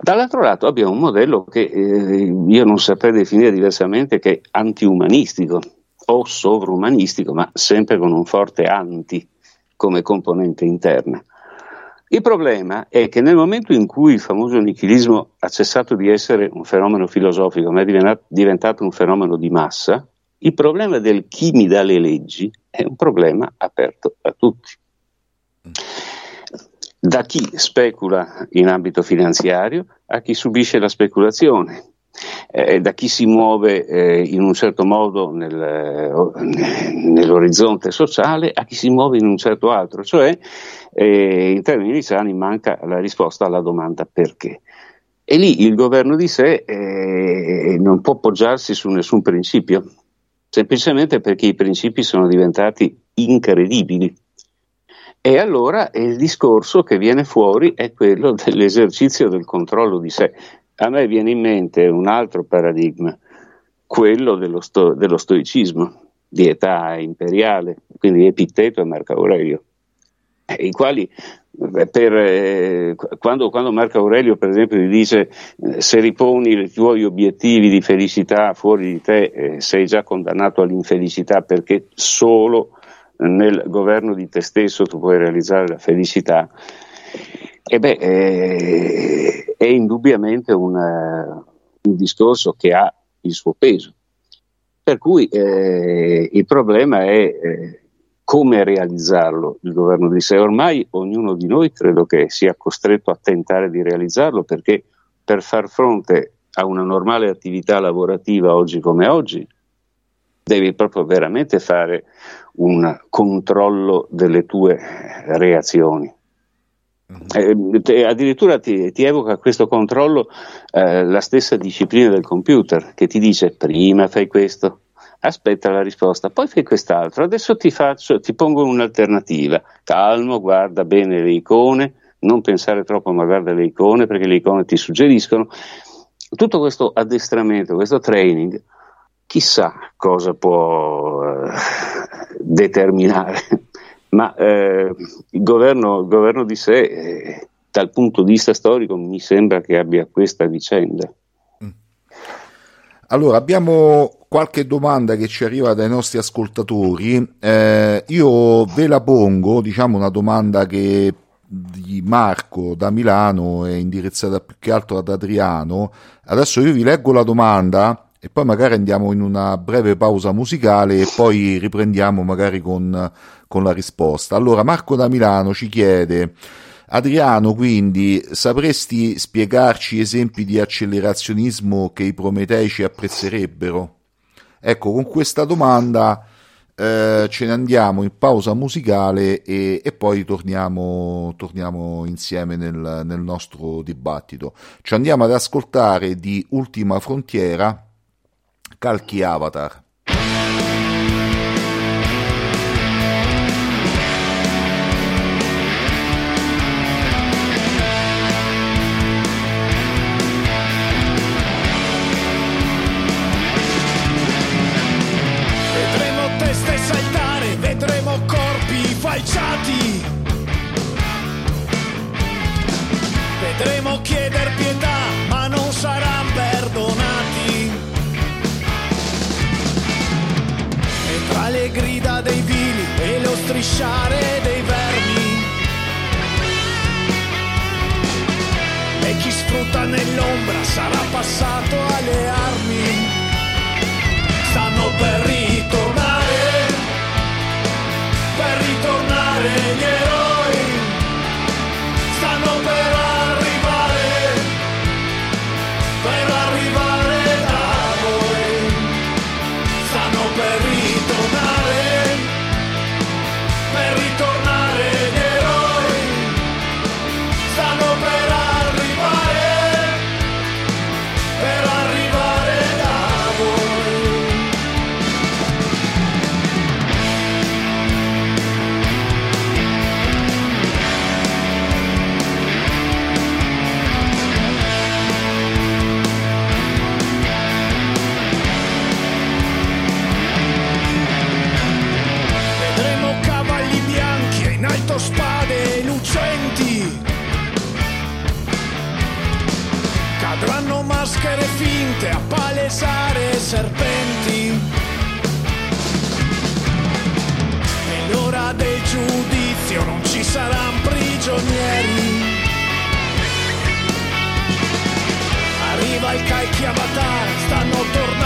Dall'altro lato abbiamo un modello che eh, io non saprei definire diversamente che antiumanistico o sovrumanistico, ma sempre con un forte anti come componente interna. Il problema è che nel momento in cui il famoso nichilismo ha cessato di essere un fenomeno filosofico, ma è diventato un fenomeno di massa, il problema del chi mi dà le leggi è un problema aperto a tutti. Da chi specula in ambito finanziario a chi subisce la speculazione, eh, da chi si muove eh, in un certo modo nel, eh, nell'orizzonte sociale a chi si muove in un certo altro, cioè eh, in termini sani manca la risposta alla domanda perché. E lì il governo di sé eh, non può poggiarsi su nessun principio, semplicemente perché i principi sono diventati incredibili. E allora il discorso che viene fuori è quello dell'esercizio del controllo di sé. A me viene in mente un altro paradigma, quello dello, sto, dello stoicismo di età imperiale, quindi Epitteto e Marco Aurelio, i quali per, eh, quando, quando, Marco Aurelio per esempio gli dice eh, se riponi i tuoi obiettivi di felicità fuori di te eh, sei già condannato all'infelicità perché solo nel governo di te stesso tu puoi realizzare la felicità e beh, eh, è indubbiamente un, un, discorso che ha il suo peso. Per cui eh, il problema è eh, come realizzarlo il governo di sé. Ormai ognuno di noi credo che sia costretto a tentare di realizzarlo perché per far fronte a una normale attività lavorativa oggi come oggi devi proprio veramente fare un controllo delle tue reazioni. Eh, te, addirittura ti, ti, evoca questo controllo eh, la stessa disciplina del computer che ti dice prima fai questo, aspetta la risposta, poi fai quest'altro, adesso ti, faccio, ti pongo un'alternativa, calmo, guarda bene le icone, non pensare troppo ma guarda le icone perché le icone ti suggeriscono. Tutto questo addestramento, questo training, chissà cosa può eh, determinare ma eh, il, governo, il, governo, di sé, eh, dal punto di vista storico, mi sembra che abbia questa vicenda. Allora, abbiamo qualche domanda che ci arriva dai nostri ascoltatori. Eh, io ve la pongo, diciamo una domanda che di Marco da Milano è indirizzata più che altro ad Adriano. Adesso io vi leggo la domanda e poi magari andiamo in una breve pausa musicale e poi riprendiamo magari con, con la risposta. Allora, Marco da Milano ci chiede, Adriano, quindi sapresti spiegarci esempi di accelerazionismo che i prometeici apprezzerebbero? Ecco, con questa domanda eh, ce ne andiamo in pausa musicale e, e poi torniamo, torniamo insieme nel, nel nostro dibattito. Ci andiamo ad ascoltare di Ultima Frontiera calchi avatar. Strisciare dei vermi. E chi sfrutta nell'ombra sarà passato alle armi. Stanno per ritornare, per ritornare gli eroi. Maschere finte a palesare serpenti. E l'ora del giudizio non ci saranno prigionieri. Arriva il calchi avatar, stanno tornando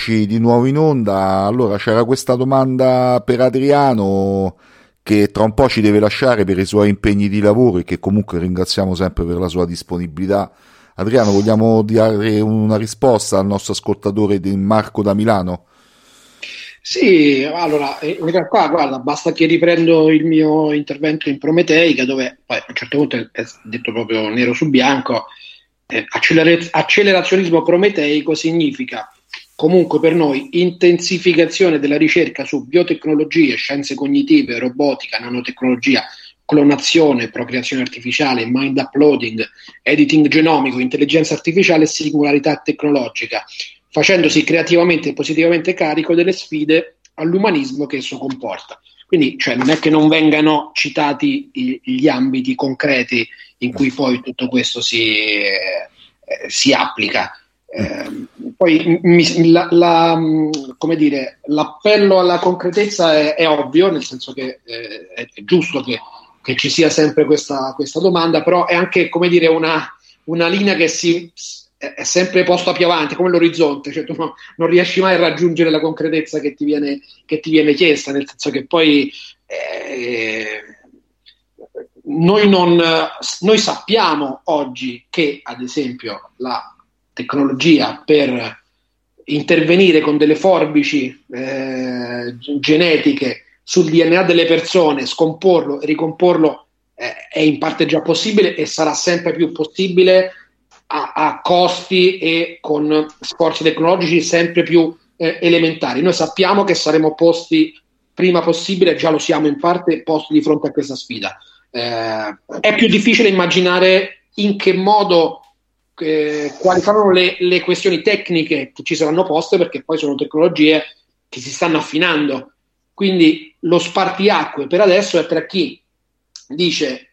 eccoci di nuovo in onda. Allora c'era questa domanda per Adriano che tra un po' ci deve lasciare per i suoi impegni di lavoro e che comunque ringraziamo sempre per la sua disponibilità. Adriano, vogliamo dare una risposta al nostro ascoltatore di Marco da Milano? Sì, allora, in realtà, guarda, basta che riprendo il mio intervento in Prometeica, dove poi a un certo punto è detto proprio nero su bianco, eh, accelera- accelerazionismo prometeico significa comunque per noi intensificazione della ricerca su biotecnologie, scienze cognitive, robotica, nanotecnologia, clonazione, procreazione artificiale, mind uploading, editing genomico, intelligenza artificiale e singolarità tecnologica, facendosi creativamente e positivamente carico delle sfide all'umanismo che esso comporta. Quindi cioè, non è che non vengano citati gli ambiti concreti in cui poi tutto questo si, eh, si applica. Eh, poi mi- la- la- dire, l'appello alla concretezza è, è ovvio, nel senso che eh, è, è giusto che, che ci sia sempre questa, questa domanda, però è anche come dire, una, una linea che si, è sempre posta più avanti, come l'orizzonte, cioè tu no- non riesci mai a raggiungere la concretezza che ti viene, che ti viene chiesta, nel senso che poi eh, noi, non, noi sappiamo oggi che, ad esempio, la tecnologia per intervenire con delle forbici eh, genetiche sul DNA delle persone, scomporlo e ricomporlo eh, è in parte già possibile e sarà sempre più possibile a, a costi e con sforzi tecnologici sempre più eh, elementari. Noi sappiamo che saremo posti prima possibile, già lo siamo in parte, posti di fronte a questa sfida. Eh, è più difficile immaginare in che modo, eh, quali saranno le, le questioni tecniche che ci saranno poste, perché poi sono tecnologie che si stanno affinando. Quindi lo spartiacque per adesso è tra chi dice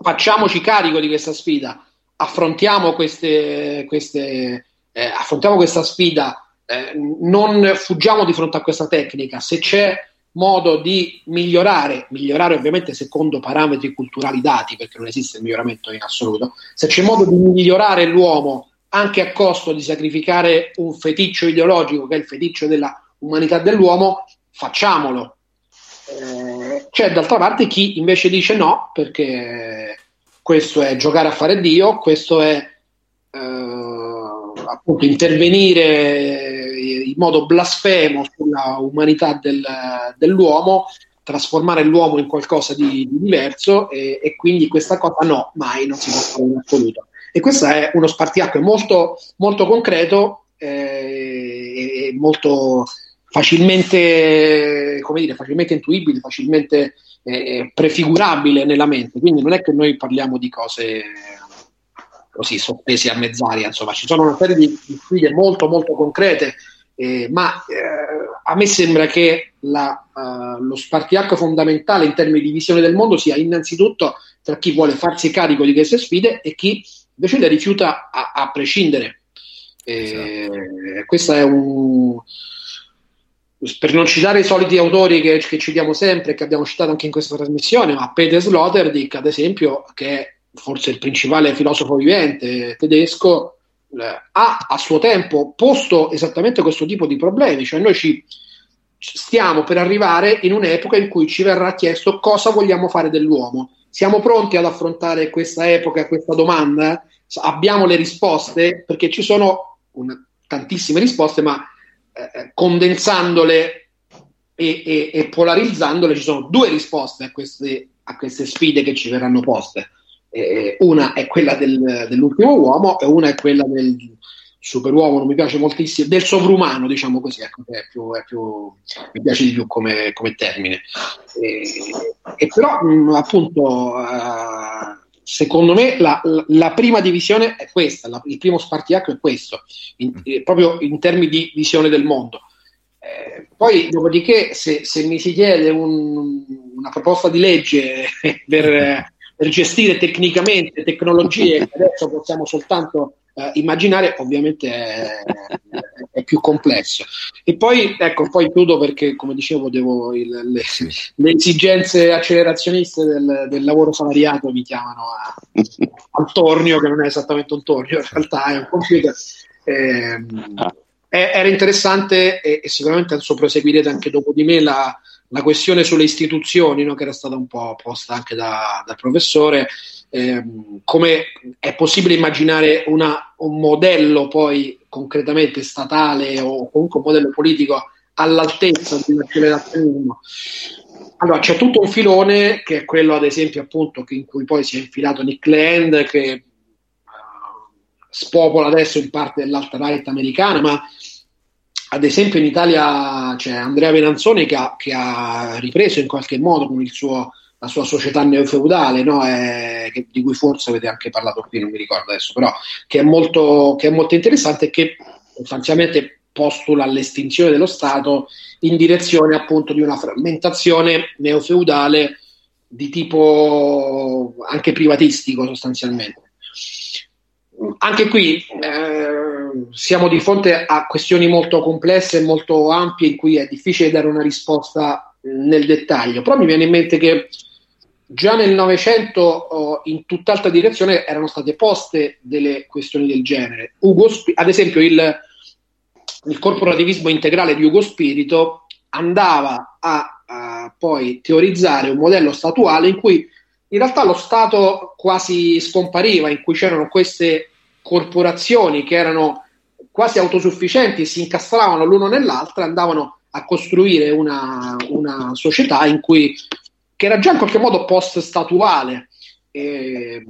facciamoci carico di questa sfida, affrontiamo, queste, queste, eh, affrontiamo questa sfida, eh, non fuggiamo di fronte a questa tecnica, se c'è modo di migliorare, migliorare ovviamente secondo parametri culturali dati, perché non esiste il miglioramento in assoluto, se c'è modo di migliorare l'uomo anche a costo di sacrificare un feticcio ideologico che è il feticcio della umanità dell'uomo, facciamolo. Eh, c'è d'altra parte chi invece dice no, perché questo è giocare a fare Dio, questo è eh, appunto intervenire in modo blasfemo sulla umanità del, dell'uomo, trasformare l'uomo in qualcosa di, di diverso e, e, quindi questa cosa no, mai non si può fare in assoluto. E questo è uno spartiacque molto, molto concreto eh, e molto facilmente, come dire, facilmente intuibile, facilmente eh, prefigurabile nella mente. Quindi non è che noi parliamo di cose così sottese a mezz'aria, insomma, ci sono una serie di, di sfide molto molto concrete, eh, ma eh, a me sembra che la, uh, lo spartiacque fondamentale in termini di visione del mondo sia innanzitutto tra chi vuole farsi carico di queste sfide e chi invece le rifiuta a, a prescindere. Esatto. Questo è un per non citare i soliti autori che, che citiamo sempre, che abbiamo citato anche in questa trasmissione, ma Peter Sloterdijk, ad esempio, che è forse il principale filosofo vivente tedesco, eh, ha a suo tempo posto esattamente questo tipo di problemi, cioè noi ci stiamo per arrivare in un'epoca in cui ci verrà chiesto cosa vogliamo fare dell'uomo. Siamo pronti ad affrontare questa epoca, questa domanda? Abbiamo le risposte? Perché ci sono una, tantissime risposte, ma eh, eh, condensandole e, e, e, polarizzandole ci sono due risposte a queste, a queste sfide che ci verranno poste. Eh, una è quella del, dell'ultimo uomo e una è quella del superuomo, non mi piace moltissimo, del sovrumano, diciamo così, ecco, è più, è più, mi piace di più come, come termine. E, e però, mh, appunto, uh, secondo me la, la, prima divisione è questa, la, il primo spartiacque è questo, in, mm. eh, proprio in termini di visione del mondo. Eh, poi, dopodiché, se, se, mi si chiede un, una proposta di legge per, gestire tecnicamente tecnologie che adesso possiamo soltanto eh, immaginare, ovviamente è, è, più complesso. E poi, ecco, poi chiudo perché, come dicevo, devo il, le, le, esigenze accelerazioniste del, del, lavoro salariato mi chiamano a, al tornio, che non è esattamente un tornio, in realtà è un computer. Eh, era interessante e, e, sicuramente adesso proseguirete anche dopo di me la, la questione sulle istituzioni, no, che era stata un po' posta anche da, dal professore ehm, come è possibile immaginare una, un modello poi concretamente statale o comunque un modello politico all'altezza di un Allora, c'è tutto un filone che è quello, ad esempio, appunto, in cui poi si è infilato Nick Land, che uh, spopola adesso in parte dell'alta right americana, ma ad esempio in Italia c'è Andrea Venanzoni che ha, che ha ripreso in qualche modo con suo la sua società neofeudale, no? è, che, di cui forse avete anche parlato qui, non mi ricordo adesso, però che è molto, che è molto interessante e che sostanzialmente postula l'estinzione dello Stato in direzione appunto di una frammentazione neofeudale di tipo anche privatistico sostanzialmente. Anche qui eh, siamo di fronte a questioni molto complesse e molto ampie in cui è difficile dare una risposta nel dettaglio, però mi viene in mente che Già nel Novecento oh, in tutt'altra direzione erano state poste delle questioni del genere. Ugo, ad esempio il, il corporativismo integrale di Ugo Spirito andava a, a poi teorizzare un modello statuale in cui in realtà lo Stato quasi scompariva, in cui c'erano queste corporazioni che erano quasi autosufficienti, si incastravano l'uno nell'altra, andavano a costruire una, una società in cui che era già in qualche modo post-statuale. E,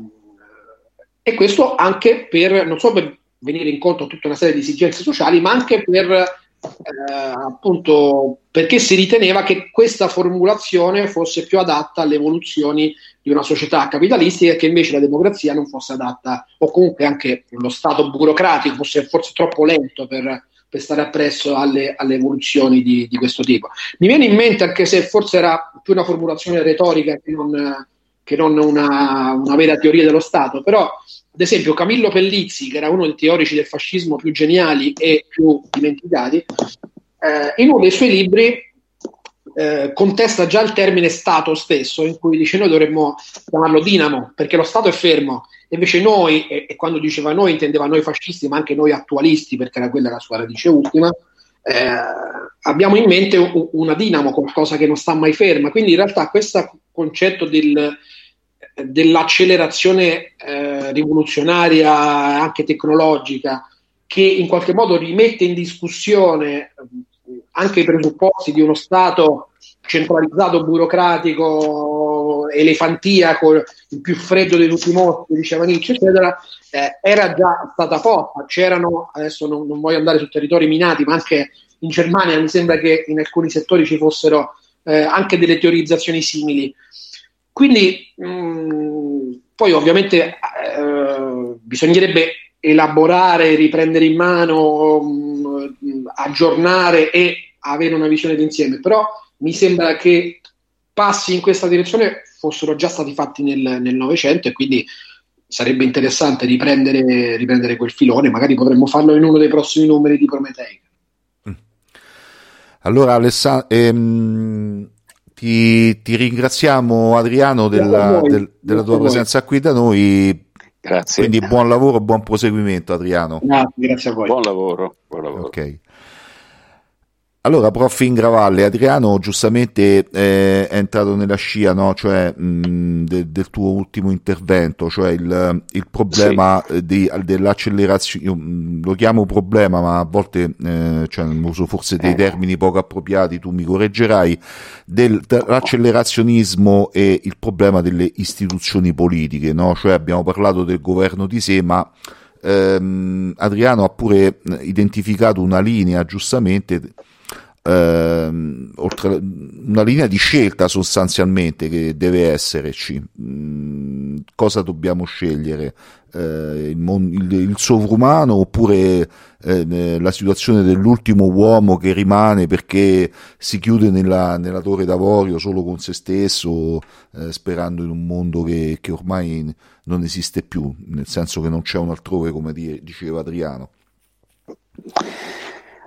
e questo anche per, non solo per venire incontro a tutta una serie di esigenze sociali, ma anche per eh, appunto perché si riteneva che questa formulazione fosse più adatta alle evoluzioni di una società capitalistica che invece la democrazia non fosse adatta, o comunque anche lo Stato burocratico fosse forse troppo lento per, per stare appresso alle, alle evoluzioni di, di, questo tipo. Mi viene in mente, anche se forse era più una formulazione retorica che non, che non una, una, vera teoria dello Stato, però ad esempio Camillo Pellizzi, che era uno dei teorici del fascismo più geniali e più dimenticati, eh, in uno dei suoi libri eh, contesta già il termine Stato stesso, in cui dice noi dovremmo chiamarlo Dinamo, perché lo Stato è fermo, invece noi, e, e quando diceva noi intendeva noi fascisti, ma anche noi attualisti, perché era quella la sua radice ultima, eh, abbiamo in mente un, una dinamo, qualcosa che non sta mai ferma. Quindi in realtà questo concetto del, dell'accelerazione eh, rivoluzionaria, anche tecnologica, che in qualche modo rimette in discussione anche i presupposti di uno Stato centralizzato, burocratico, elefantiaco, il più freddo dei tutti i mostri, diceva Nietzsche, eccetera, eh, era già stata posta. C'erano, adesso non, non, voglio andare su territori minati, ma anche in Germania mi sembra che in alcuni settori ci fossero eh, anche delle teorizzazioni simili. Quindi, mh, mm, poi ovviamente eh, bisognerebbe elaborare, riprendere in mano, mm, aggiornare e avere una visione d'insieme, però mi sembra che passi in questa direzione fossero già stati fatti nel Novecento e quindi sarebbe interessante riprendere, riprendere, quel filone, magari potremmo farlo in uno dei prossimi numeri di Prometei. Mm. Allora Alessandro, ehm, ti, ti, ringraziamo Adriano della, del, della tua presenza qui da noi. Grazie. Quindi buon lavoro, buon proseguimento Adriano. Grazie, grazie a voi. Buon lavoro. Buon lavoro. Ok. Allora, prof Ingravalle, Adriano giustamente eh, è entrato nella scia no? cioè, mh, de, del tuo ultimo intervento, cioè il, il problema sì. di, dell'accelerazione, io lo chiamo problema ma a volte eh, cioè, uso forse dei eh. termini poco appropriati, tu mi correggerai, dell'accelerazionismo e il problema delle istituzioni politiche, no? cioè abbiamo parlato del governo di sé ma... Ehm, Adriano ha pure identificato una linea giustamente ehm, oltre, una linea di scelta sostanzialmente che deve esserci. Mm, cosa dobbiamo scegliere? Eh, il, mon- il, il, sovrumano oppure eh, la situazione dell'ultimo uomo che rimane perché si chiude nella, nella torre d'avorio solo con se stesso, eh, sperando in un mondo che, che, ormai non esiste più, nel senso che non c'è un altrove come di- diceva Adriano.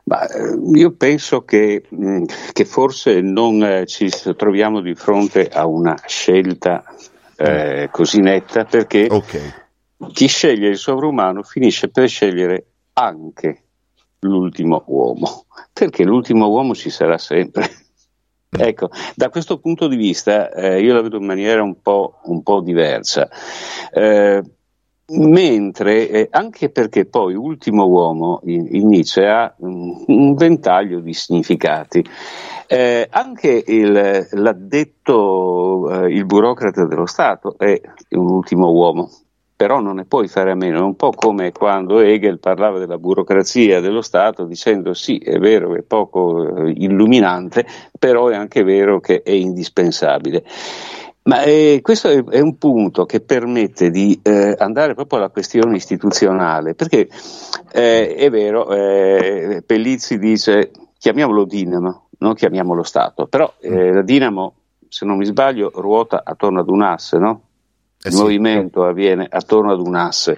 Ma eh, io penso che, mm, che forse non eh, ci troviamo di fronte a una scelta eh, così netta perché okay. chi sceglie il sovrumano finisce per scegliere anche l'ultimo uomo, perché l'ultimo uomo ci sarà sempre. Ecco, da questo punto di vista eh, io la vedo in maniera un po', un po diversa. Eh, Mentre, eh, anche perché poi Ultimo Uomo in, in Nietzsche ha un, un, ventaglio di significati. Eh, anche il, l'addetto, eh, il burocrate dello Stato è un ultimo uomo, però non ne puoi fare a meno. È un po' come quando Hegel parlava della burocrazia dello Stato dicendo sì, è vero che è poco eh, illuminante, però è anche vero che è indispensabile. Ma eh, questo è, è, un punto che permette di eh, andare proprio alla questione istituzionale, perché eh, è vero, eh, Pellizzi dice chiamiamolo Dinamo, non chiamiamolo Stato, però eh, la Dinamo, se non mi sbaglio, ruota attorno ad un asse, no? Il sì. movimento avviene attorno ad un asse.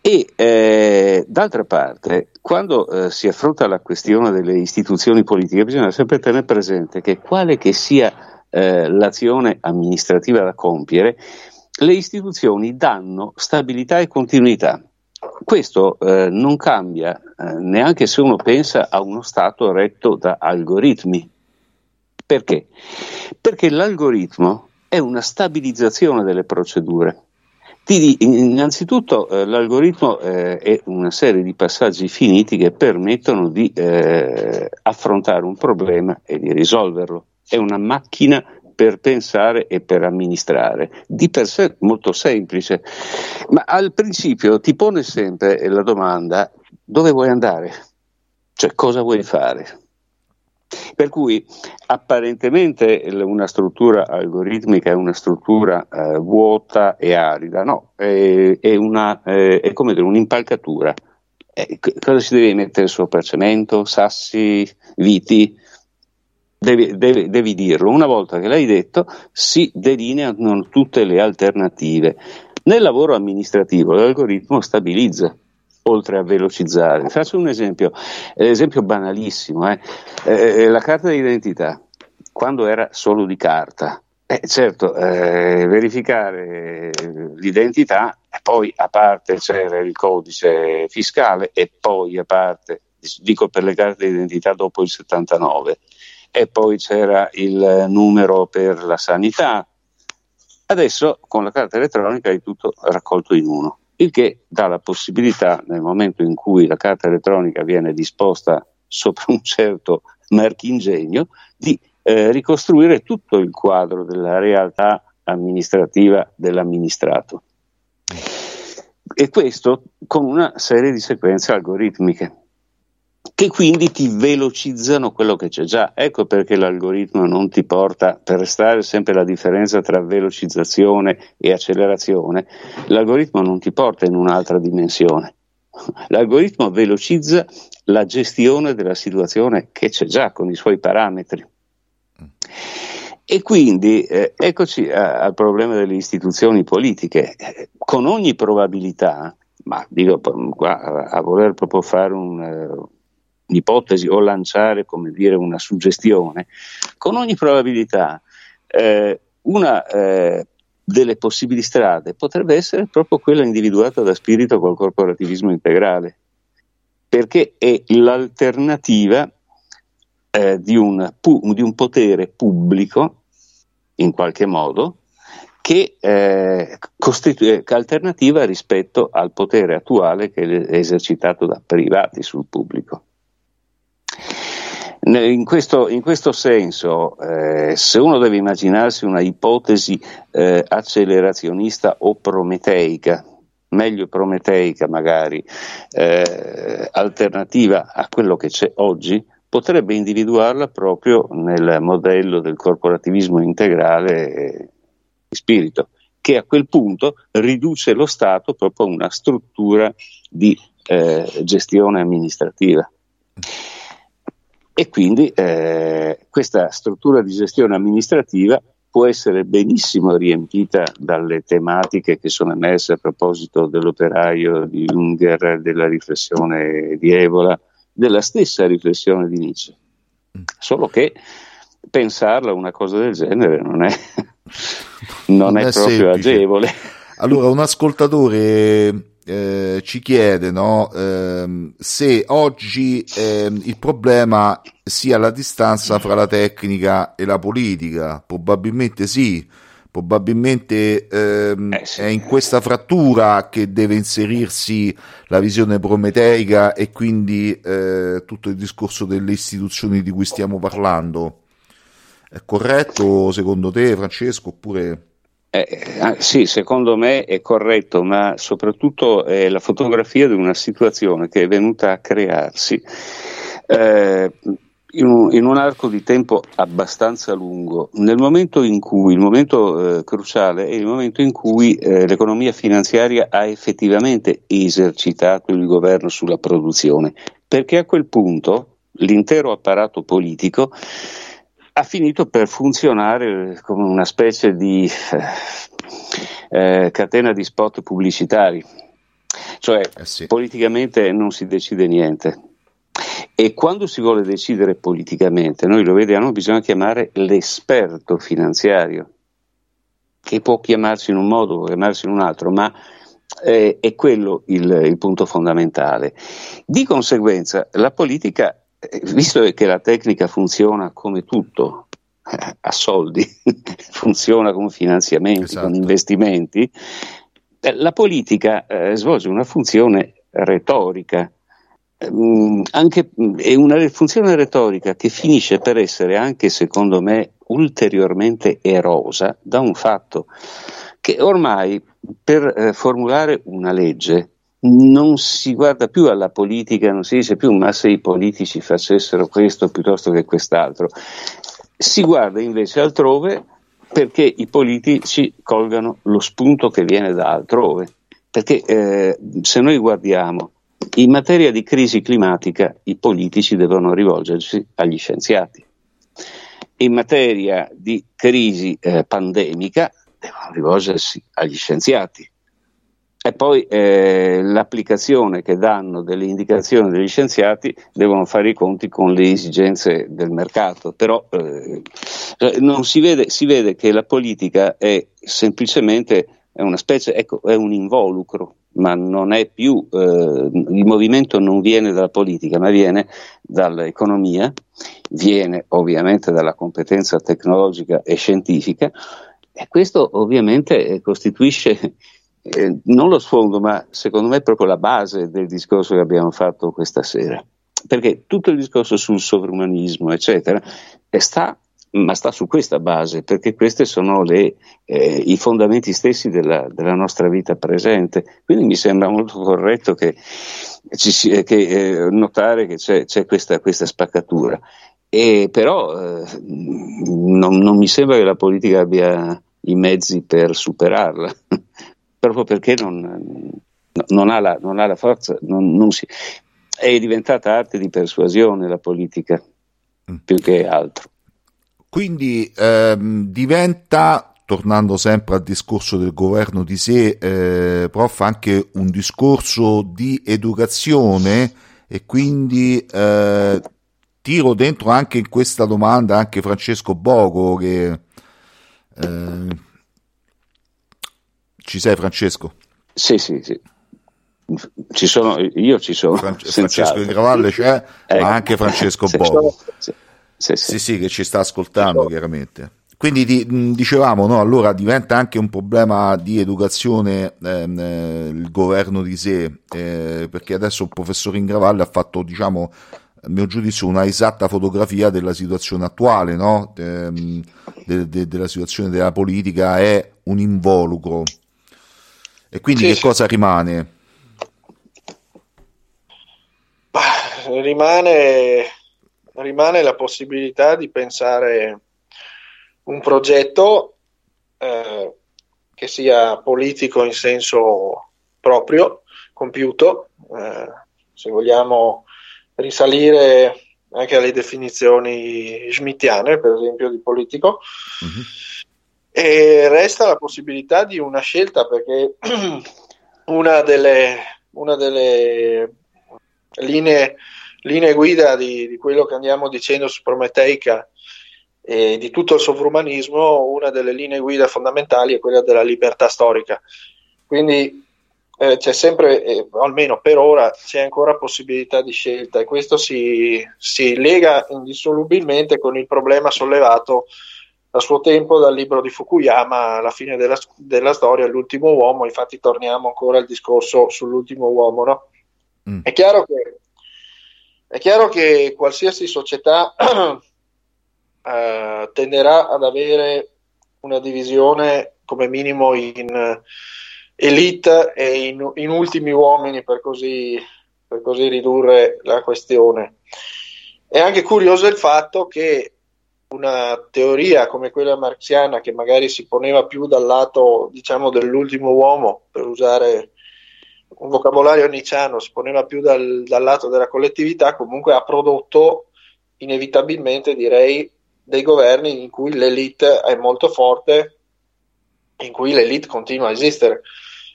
E eh, d'altra parte, quando si affronta la questione delle istituzioni politiche, bisogna sempre tenere presente che quale che sia eh, l'azione amministrativa da compiere, le istituzioni danno stabilità e continuità. Questo eh, non cambia eh, neanche se uno pensa a uno Stato retto da algoritmi. Perché? Perché l'algoritmo è una stabilizzazione delle procedure. Innanzitutto eh, l'algoritmo eh, è una serie di passaggi finiti che permettono di eh, affrontare un problema e di risolverlo è una macchina per pensare e per amministrare, di per sé molto semplice, ma al principio ti pone sempre la domanda dove vuoi andare, cioè cosa vuoi fare. Per cui apparentemente una struttura algoritmica è una struttura eh, vuota e arida, no, è, è, una, eh, è come dire un'impalcatura. Eh, cosa si deve mettere sopra? Cemento, sassi, viti? Devi, devi, devi, dirlo. Una volta che l'hai detto, si delineano tutte le alternative. Nel lavoro amministrativo l'algoritmo stabilizza, oltre a velocizzare. Faccio un esempio, esempio banalissimo, eh. Eh, la carta d'identità. quando era solo di carta. Eh, certo, eh, verificare l'identità, poi a parte c'era il codice fiscale e poi a parte, dico per le carte d'identità dopo il 79, e poi c'era il numero per la sanità. Adesso con la carta elettronica è tutto raccolto in uno, il che dà la possibilità, nel momento in cui la carta elettronica viene disposta sopra un certo marchingegno, di eh, ricostruire tutto il quadro della realtà amministrativa dell'amministrato. E questo con una serie di sequenze algoritmiche che quindi ti velocizzano quello che c'è già. Ecco perché l'algoritmo non ti porta, per restare sempre la differenza tra velocizzazione e accelerazione, l'algoritmo non ti porta in un'altra dimensione. L'algoritmo velocizza la gestione della situazione che c'è già con i suoi parametri. E quindi eh, eccoci a, al problema delle istituzioni politiche. Con ogni probabilità, ma dico a, voler proprio fare un, uh, un'ipotesi o lanciare come dire una suggestione, con ogni probabilità eh, una eh, delle possibili strade potrebbe essere proprio quella individuata da spirito col corporativismo integrale, perché è l'alternativa eh, di, un, pu- di, un, potere pubblico, in qualche modo, che eh, costitu- alternativa rispetto al potere attuale che è esercitato da privati sul pubblico. In questo, in questo senso, eh, se uno deve immaginarsi una ipotesi eh, accelerazionista o prometeica, meglio prometeica magari, eh, alternativa a quello che c'è oggi, potrebbe individuarla proprio nel modello del corporativismo integrale di spirito, che a quel punto riduce lo Stato proprio a una struttura di eh, gestione amministrativa. E quindi eh, questa struttura di gestione amministrativa può essere benissimo riempita dalle tematiche che sono emerse a proposito dell'operaio di Unger, della riflessione di Evola, della stessa riflessione di Nietzsche. Solo che pensarla una cosa del genere non è, non non è, è proprio semplice. agevole. Allora, un ascoltatore eh, ci chiede no, ehm, se oggi ehm, il problema sia la distanza fra la tecnica e la politica. Probabilmente sì, probabilmente ehm, eh sì. è in questa frattura che deve inserirsi la visione prometeica e quindi eh, tutto il discorso delle istituzioni di cui stiamo parlando. È corretto secondo te, Francesco, oppure... Eh, eh, sì, secondo me è corretto, ma soprattutto è la fotografia di una situazione che è venuta a crearsi eh, in, un, in, un, arco di tempo abbastanza lungo, nel momento in cui, il momento eh, cruciale è il momento in cui eh, l'economia finanziaria ha effettivamente esercitato il governo sulla produzione, perché a quel punto l'intero apparato politico ha finito per funzionare come una specie di eh, catena di spot pubblicitari, cioè eh sì. politicamente non si decide niente. E quando si vuole decidere politicamente, noi lo vediamo, bisogna chiamare l'esperto finanziario, che può chiamarsi in un modo, può chiamarsi in un altro, ma eh, è quello il, il punto fondamentale. Di conseguenza, la politica eh, visto che la tecnica funziona come tutto, eh, a soldi, funziona con finanziamenti, esatto. con investimenti, eh, la politica eh, svolge una funzione retorica, mm, anche, mm, è una funzione retorica che finisce per essere anche, secondo me, ulteriormente erosa da un fatto che ormai per eh, formulare una legge non si guarda più alla politica, non si dice più ma se i politici facessero questo piuttosto che quest'altro, si guarda invece altrove perché i politici colgano lo spunto che viene da altrove. Perché eh, se noi guardiamo in materia di crisi climatica, i politici devono rivolgersi agli scienziati. In materia di crisi eh, pandemica, devono rivolgersi agli scienziati e poi eh, l'applicazione che danno delle indicazioni degli scienziati devono fare i conti con le esigenze del mercato, però eh, si vede, si vede che la politica è semplicemente è una specie, ecco, è un involucro, ma non è più, eh, il movimento non viene dalla politica, ma viene dall'economia, viene ovviamente dalla competenza tecnologica e scientifica. E questo ovviamente costituisce eh, non lo sfondo, ma secondo me è proprio la base del discorso che abbiamo fatto questa sera. Perché tutto il discorso sul sovrumanismo, eccetera, sta, ma sta su questa base, perché questi sono le, eh, i fondamenti stessi della, della, nostra vita presente. Quindi mi sembra molto corretto che, ci, eh, che eh, notare che c'è, c'è questa, questa, spaccatura. E però eh, non, non mi sembra che la politica abbia i mezzi per superarla proprio perché non, non, ha, la, non ha, la, forza, non, si, è diventata arte di persuasione la politica mm. più che altro. Quindi ehm, diventa, tornando sempre al discorso del governo di sé, eh, prof, anche un discorso di educazione e quindi eh, tiro dentro anche in questa domanda anche Francesco Bogo che eh, ci sei Francesco? Sì, sì, sì. Ci sono, io ci sono. Fran- Francesco di Gravalle c'è, ecco. ma anche Francesco sì, Bogo. Sì sì, sì sì, che ci sta ascoltando chiaramente. Quindi di, dicevamo, no, allora diventa anche un problema di educazione ehm, eh, il governo di sé, eh, perché adesso il professor Ingravalle ha fatto, diciamo, a mio giudizio, una esatta fotografia della situazione attuale, no? ehm, de, de, della situazione della politica, è un involucro e quindi sì, che sì. cosa rimane? Rimane, rimane la possibilità di pensare un progetto eh, che sia politico in senso proprio, compiuto, eh, se vogliamo risalire anche alle definizioni schmittiane, per esempio, di politico. Mm-hmm e resta la possibilità di una scelta perché una delle, una delle linee, linee, guida di, di, quello che andiamo dicendo su Prometeica e di tutto il sovrumanismo, una delle linee guida fondamentali è quella della libertà storica. Quindi eh, c'è sempre, eh, almeno per ora, c'è ancora possibilità di scelta e questo si, si lega indissolubilmente con il problema sollevato a suo tempo dal libro di Fukuyama alla fine della, della storia, l'ultimo uomo, infatti torniamo ancora al discorso sull'ultimo uomo. No? Mm. È, chiaro che, è, chiaro che, qualsiasi società eh, tenderà ad avere una divisione come minimo in elite e in, in ultimi uomini per così, per così ridurre la questione. È anche curioso il fatto che una teoria come quella marxiana che magari si poneva più dal lato diciamo dell'ultimo uomo per usare un vocabolario nicciano si poneva più dal, dal lato della collettività comunque ha prodotto inevitabilmente direi dei governi in cui l'elite è molto forte in cui l'elite continua a esistere.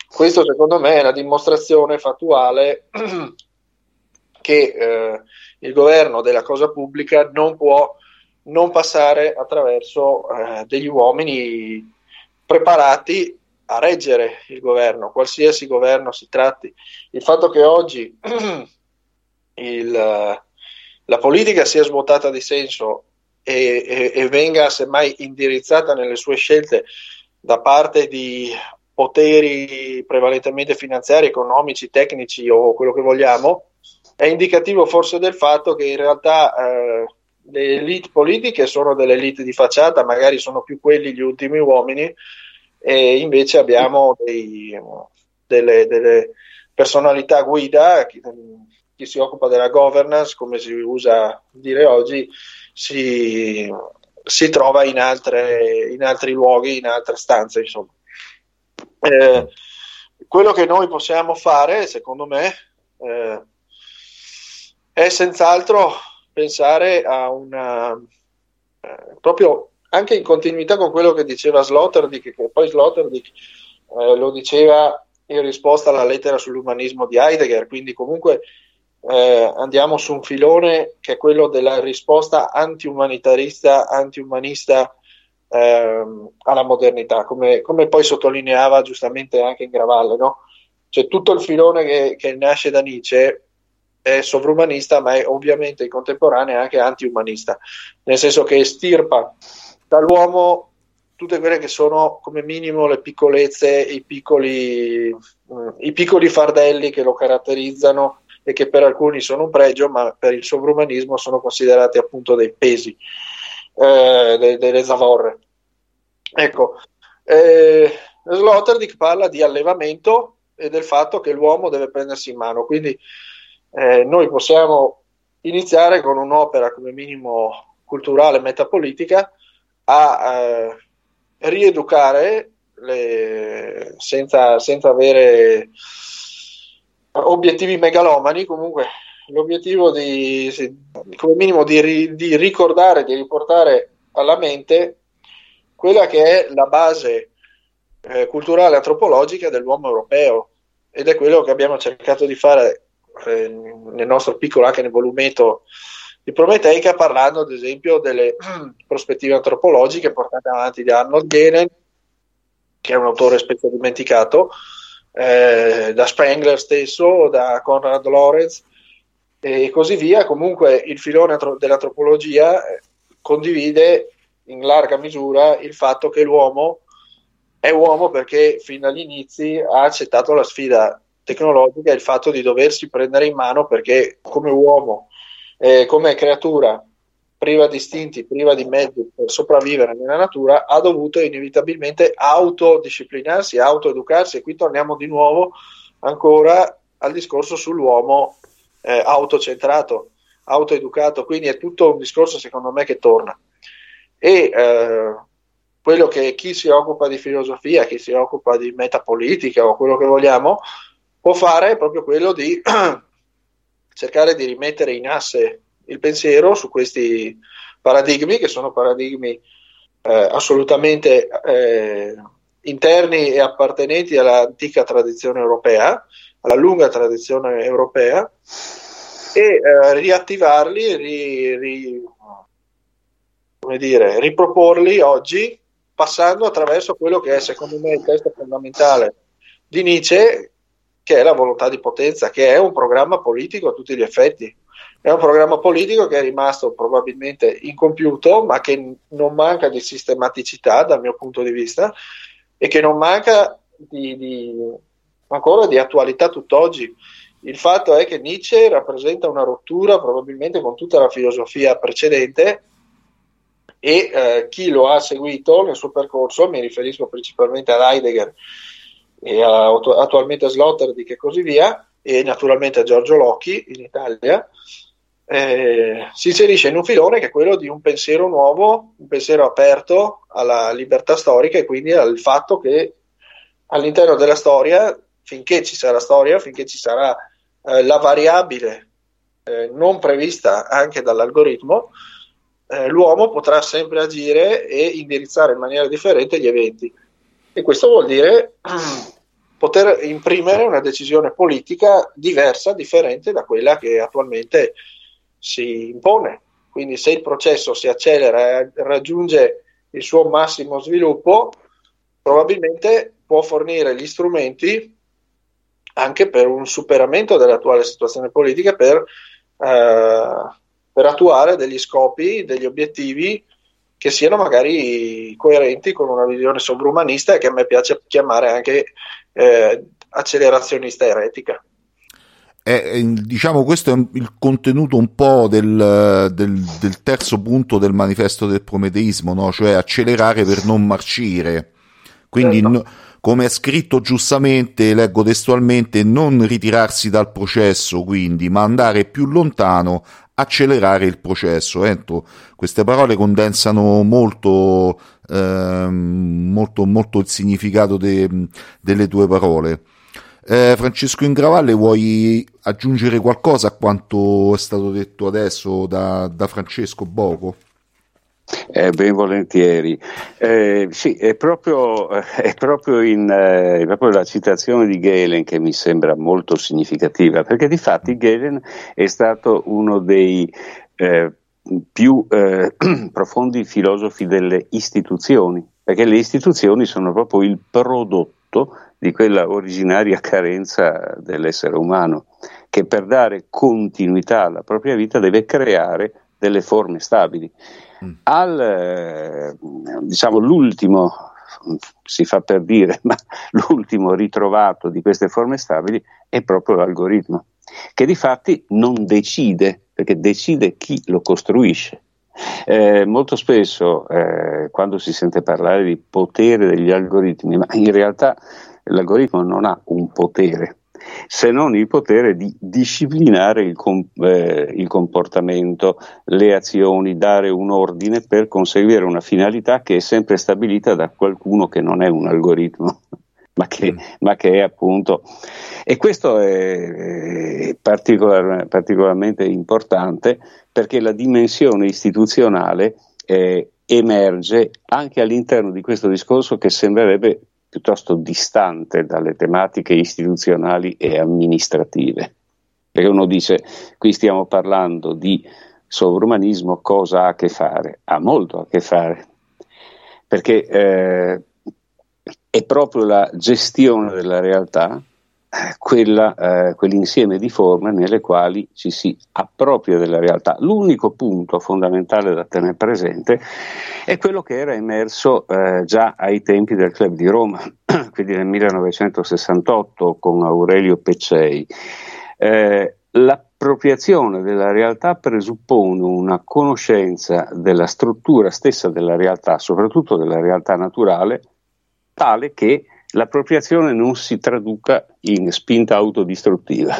Questo secondo me è una dimostrazione fattuale che eh, il governo della cosa pubblica non può non passare attraverso eh, degli uomini preparati a reggere il governo, qualsiasi governo si tratti. Il fatto che oggi il, la politica sia svuotata di senso e, e, e, venga semmai indirizzata nelle sue scelte da parte di poteri prevalentemente finanziari, economici, tecnici o quello che vogliamo, è indicativo forse del fatto che in realtà eh, le elite politiche sono delle elite di facciata, magari sono più quelli gli ultimi uomini, e invece abbiamo dei, delle, delle, personalità guida, chi, chi, si occupa della governance, come si usa dire oggi, si, si trova in, altre, in, altri luoghi, in altre stanze, insomma. Eh, quello che noi possiamo fare, secondo me, eh, è senz'altro pensare a una eh, proprio anche in continuità con quello che diceva Sloterdijk, che poi Sloterdijk eh, lo diceva in risposta alla lettera sull'umanismo di Heidegger, quindi comunque eh, andiamo su un filone che è quello della risposta anti-umanitarista, anti-umanista ehm, alla modernità, come, come, poi sottolineava giustamente anche in Gravalle, no? Cioè tutto il filone che, che nasce da Nietzsche è sovrumanista, ma è ovviamente in contemporanea anche anti-umanista, nel senso che estirpa dall'uomo tutte quelle che sono come minimo le piccolezze, i piccoli, mm, i piccoli fardelli che lo caratterizzano e che per alcuni sono un pregio, ma per il sovrumanismo sono considerati appunto dei pesi, eh, delle, zavorre. Ecco, eh, Sloterdijk parla di allevamento e del fatto che l'uomo deve prendersi in mano, quindi eh, noi possiamo iniziare con un'opera come minimo culturale, metapolitica, a eh, rieducare le, senza, senza avere obiettivi megalomani, comunque l'obiettivo di, come minimo di, di, ricordare, di riportare alla mente quella che è la base eh, culturale antropologica dell'uomo europeo ed è quello che abbiamo cercato di fare eh, nel nostro piccolo anche nel volumetto di Prometeica parlando ad esempio delle prospettive antropologiche portate avanti da Arnold Gehlen che è un autore spesso dimenticato eh, da Spengler stesso, da Conrad Lorenz e così via. Comunque il filone dell'antropologia eh, condivide in larga misura il fatto che l'uomo è uomo perché fin dagli inizi ha accettato la sfida tecnologica e il fatto di doversi prendere in mano perché come uomo, eh, come creatura priva di istinti, priva di mezzi per sopravvivere nella natura, ha dovuto inevitabilmente autodisciplinarsi, autoeducarsi e qui torniamo di nuovo ancora al discorso sull'uomo eh, autocentrato, autoeducato, quindi è tutto un discorso secondo me che torna. E eh, quello che chi si occupa di filosofia, chi si occupa di metapolitica o quello che vogliamo, può fare è proprio quello di cercare di rimettere in asse il pensiero su questi paradigmi che sono paradigmi eh, assolutamente eh, interni e appartenenti all'antica tradizione europea, alla lunga tradizione europea e eh, riattivarli, ri, ri, come dire, riproporli oggi passando attraverso quello che è secondo me il testo fondamentale di Nietzsche che è la volontà di potenza, che è un programma politico a tutti gli effetti. È un programma politico che è rimasto probabilmente incompiuto, ma che non manca di sistematicità dal mio punto di vista e che non manca di, di, ancora di attualità tutt'oggi. Il fatto è che Nietzsche rappresenta una rottura probabilmente con tutta la filosofia precedente e eh, chi lo ha seguito nel suo percorso, mi riferisco principalmente ad Heidegger e a, attualmente a Sloterdijk e così via, e naturalmente a Giorgio Locchi in Italia, eh, si inserisce in un filone che è quello di un pensiero nuovo, un pensiero aperto alla libertà storica e quindi al fatto che all'interno della storia, finché ci sarà storia, finché ci sarà eh, la variabile eh, non prevista anche dall'algoritmo, eh, l'uomo potrà sempre agire e indirizzare in maniera differente gli eventi e questo vuol dire poter imprimere una decisione politica diversa, differente da quella che attualmente si impone. Quindi se il processo si accelera e raggiunge il suo massimo sviluppo, probabilmente può fornire gli strumenti anche per un superamento dell'attuale situazione politica, per, eh, per attuare degli scopi, degli obiettivi che siano magari coerenti con una visione sovrumanista e che a me piace chiamare anche eh, accelerazionista eretica. Eh, diciamo questo è il contenuto un po' del, del, del terzo punto del manifesto del prometeismo, no? cioè accelerare per non marcire. Quindi, certo. no, come è scritto giustamente, leggo testualmente, non ritirarsi dal processo, quindi, ma andare più lontano accelerare il processo. Ecco, queste parole condensano molto, eh, molto, molto il significato de, delle tue parole. Eh, Francesco Ingravalle, vuoi aggiungere qualcosa a quanto è stato detto adesso da, da Francesco Boco? Eh, ben volentieri. Eh, sì, è proprio, è, proprio in, eh, è proprio, la citazione di Galen che mi sembra molto significativa, perché di fatti Galen è stato uno dei eh, più eh, profondi filosofi delle istituzioni, perché le istituzioni sono proprio il prodotto di quella originaria carenza dell'essere umano, che per dare continuità alla propria vita deve creare delle forme stabili. Mm. Al, eh, diciamo, l'ultimo, si fa per dire, ma l'ultimo ritrovato di queste forme stabili è proprio l'algoritmo, che di fatti non decide, perché decide chi lo costruisce. Eh, molto spesso eh, quando si sente parlare di potere degli algoritmi, ma in realtà l'algoritmo non ha un potere, se non il potere di disciplinare il, com- eh, il, comportamento, le azioni, dare un ordine per conseguire una finalità che è sempre stabilita da qualcuno che non è un algoritmo. Ma che, mm. ma che, è appunto. E questo è, particolar, particolarmente importante perché la dimensione istituzionale eh, emerge anche all'interno di questo discorso che sembrerebbe piuttosto distante dalle tematiche istituzionali e amministrative. Perché uno dice, qui stiamo parlando di sovrumanismo, cosa ha a che fare? Ha molto a che fare, perché eh, è proprio la gestione della realtà quella, eh, quell'insieme di forme nelle quali ci si appropria della realtà. L'unico punto fondamentale da tenere presente è quello che era emerso eh, già ai tempi del Club di Roma, quindi nel 1968 con Aurelio Peccei. Eh, l'appropriazione della realtà presuppone una conoscenza della struttura stessa della realtà, soprattutto della realtà naturale, tale che l'appropriazione non si traduca in spinta autodistruttiva.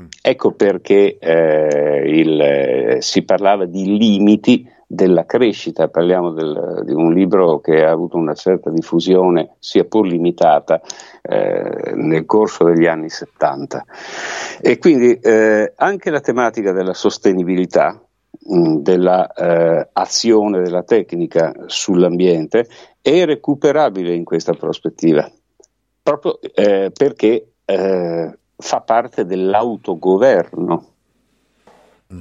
Mm. Ecco perché eh, il, eh, si parlava di limiti della crescita, parliamo del, di un libro che ha avuto una certa diffusione, sia pur limitata, eh, nel corso degli anni 70. E quindi eh, anche la tematica della sostenibilità, dell'azione eh, della tecnica sull'ambiente è recuperabile in questa prospettiva, proprio eh, perché eh, fa parte dell'autogoverno. Mm.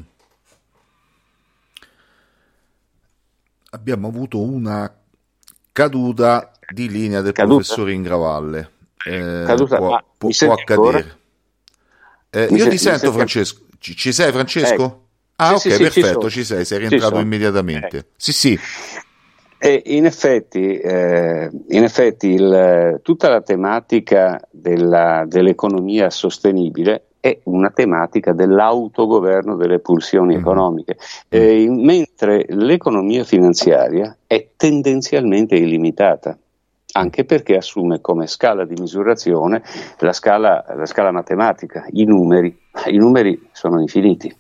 Abbiamo avuto una caduta di linea del caduta. professore Ingravalle. Eh, caduta, può, può, può accadere. Eh, io ti sento, Francesco. Ci, ci, sei, Francesco? Ah, sì, ok, sì, perfetto, ci, ci, sei, sei rientrato immediatamente. Eh. Sì, sì. E in effetti, eh, in effetti il, tutta la tematica della, dell'economia sostenibile è una tematica dell'autogoverno delle pulsioni mm. economiche, eh, mentre l'economia finanziaria è tendenzialmente illimitata anche perché assume come scala di misurazione la scala, la scala matematica, i numeri. I numeri sono infiniti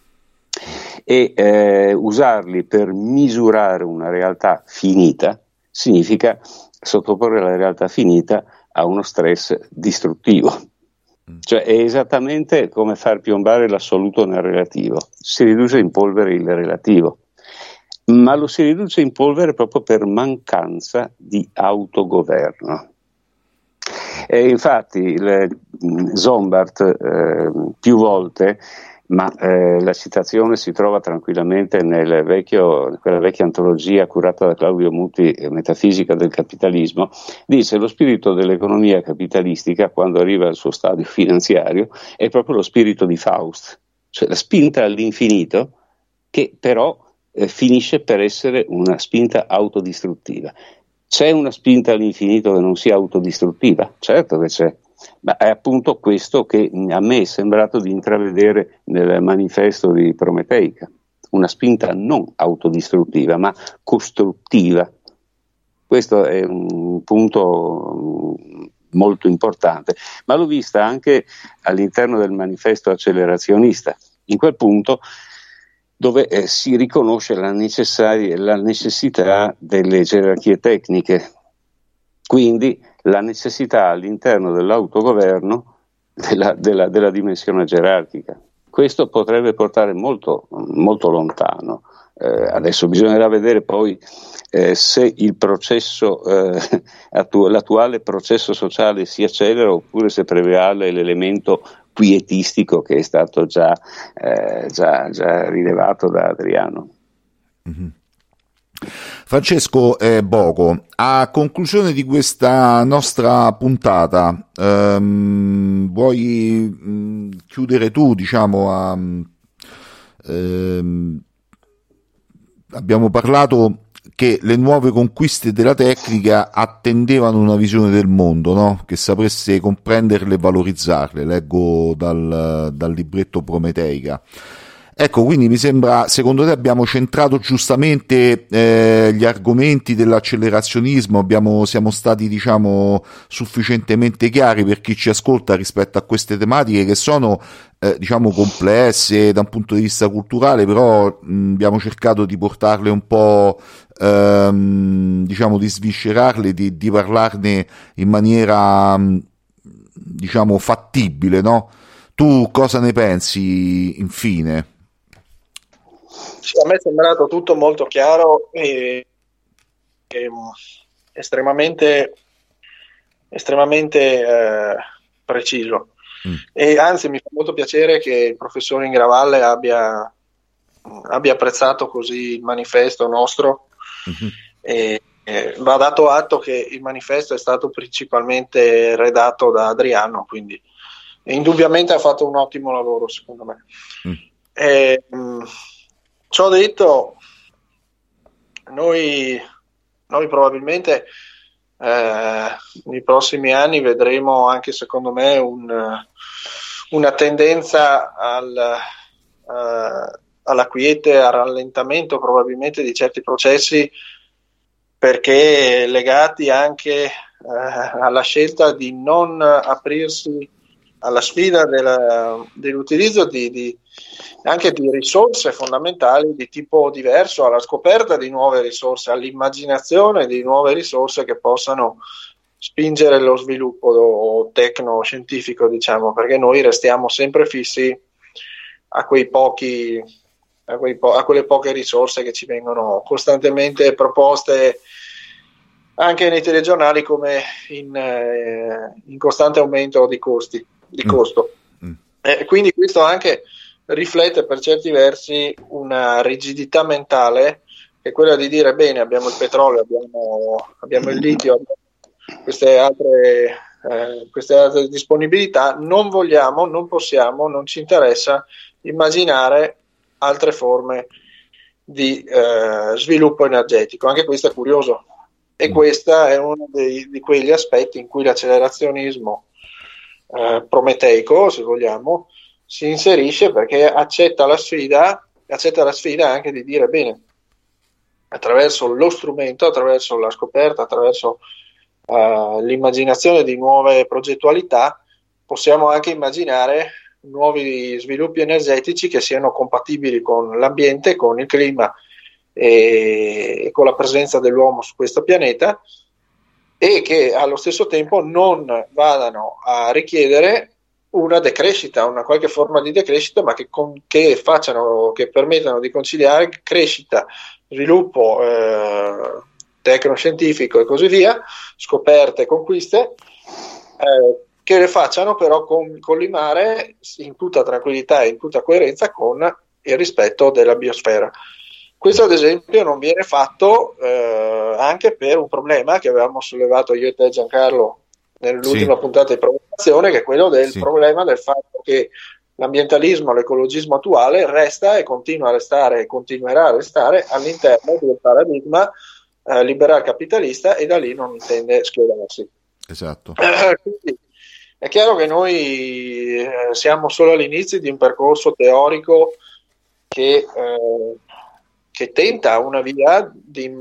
e eh, usarli per misurare una realtà finita significa sottoporre la realtà finita a uno stress distruttivo. Mm. Cioè è esattamente come far piombare l'assoluto nel relativo, si riduce in polvere il relativo, ma lo si riduce in polvere proprio per mancanza di autogoverno. E infatti il, mm, Zombart eh, più volte ma eh, la citazione si trova tranquillamente vecchio, quella vecchia antologia curata da Claudio Muti, eh, Metafisica del capitalismo, dice lo spirito dell'economia capitalistica quando arriva al suo stadio finanziario è proprio lo spirito di Faust, cioè la spinta all'infinito che però eh, finisce per essere una spinta autodistruttiva. C'è una spinta all'infinito che non sia autodistruttiva? Certo che c'è, ma è appunto questo che a me è sembrato di intravedere nel manifesto di Prometeica, una spinta non autodistruttiva ma costruttiva. Questo è un punto mm, molto importante, ma l'ho vista anche all'interno del manifesto accelerazionista. In quel punto dove eh, si riconosce la, la necessità delle gerarchie tecniche, quindi la necessità all'interno dell'autogoverno della, della, della dimensione gerarchica. questo potrebbe portare molto, molto lontano. Eh, adesso bisognerà vedere poi eh, se processo, eh, attu- l'attuale processo sociale si accelera oppure se prevale l'elemento quietistico che è stato già, eh, già, già rilevato da Adriano. Mm-hmm. Francesco eh, Boco, a conclusione di questa nostra puntata, ehm, vuoi mh, mm, chiudere tu, diciamo, a, ehm, abbiamo parlato che le nuove conquiste della tecnica attendevano una visione del mondo, no? che sapesse comprenderle e valorizzarle, leggo dal, dal libretto Prometeica. Ecco, quindi mi sembra, secondo te abbiamo centrato giustamente eh, gli argomenti dell'accelerazionismo, abbiamo, siamo stati diciamo sufficientemente chiari per chi ci ascolta rispetto a queste tematiche che sono eh, diciamo complesse da un punto di vista culturale, però mh, abbiamo cercato di portarle un po' ehm, diciamo di sviscerarle, di, di parlarne in maniera diciamo fattibile, no? Tu cosa ne pensi infine? A me è sembrato tutto molto chiaro e, e estremamente, estremamente eh, preciso. Mm. E anzi, mi fa molto piacere che il professore Ingravalle abbia, abbia apprezzato così il manifesto nostro. Mm-hmm. E, e va dato atto che il manifesto è stato principalmente redatto da Adriano, quindi indubbiamente ha fatto un ottimo lavoro, secondo me. Mm. E, mh, Ciò detto, noi, noi probabilmente eh, nei prossimi anni vedremo anche secondo me un, una tendenza al, eh, alla quiete, al rallentamento probabilmente di certi processi perché legati anche eh, alla scelta di non aprirsi alla sfida della, dell'utilizzo di, di, anche di risorse fondamentali di tipo diverso, alla scoperta di nuove risorse, all'immaginazione di nuove risorse che possano spingere lo sviluppo tecno-scientifico, diciamo, perché noi restiamo sempre fissi a pochi a, po- a, quelle poche risorse che ci vengono costantemente proposte anche nei telegiornali come in, eh, in costante aumento di costi di mm. costo. Mm. Eh, quindi questo anche riflette per certi versi una rigidità mentale che è quella di dire bene abbiamo il petrolio, abbiamo, abbiamo il litio, abbiamo queste altre, eh, queste altre disponibilità, non vogliamo, non possiamo, non ci interessa immaginare altre forme di eh, sviluppo energetico. Anche questo è curioso e mm. questo è uno dei, di quegli aspetti in cui l'accelerazionismo eh, prometeico, se vogliamo, si inserisce perché accetta la sfida, accetta la sfida anche di dire bene, attraverso lo strumento, attraverso la scoperta, attraverso uh, l'immaginazione di nuove progettualità, possiamo anche immaginare nuovi sviluppi energetici che siano compatibili con l'ambiente, con il clima e con la presenza dell'uomo su questo pianeta e che allo stesso tempo non vadano a richiedere una decrescita, una qualche forma di decrescita, ma che, con, che facciano, che permettano di conciliare crescita, sviluppo eh, tecnoscientifico e così via, scoperte, conquiste, eh, che le facciano però con, collimare in tutta tranquillità e in tutta coerenza con il rispetto della biosfera. Questo ad esempio non viene fatto eh, anche per un problema che avevamo sollevato io e te Giancarlo nell'ultima sì. puntata di provocazione, che è quello del sì. problema del fatto che l'ambientalismo, l'ecologismo attuale resta e continua a restare e continuerà a restare all'interno del paradigma eh, liberal capitalista e da lì non intende schierarsi. Esatto. Eh, quindi è chiaro che noi eh, siamo solo all'inizio di un percorso teorico che eh, che tenta una via di,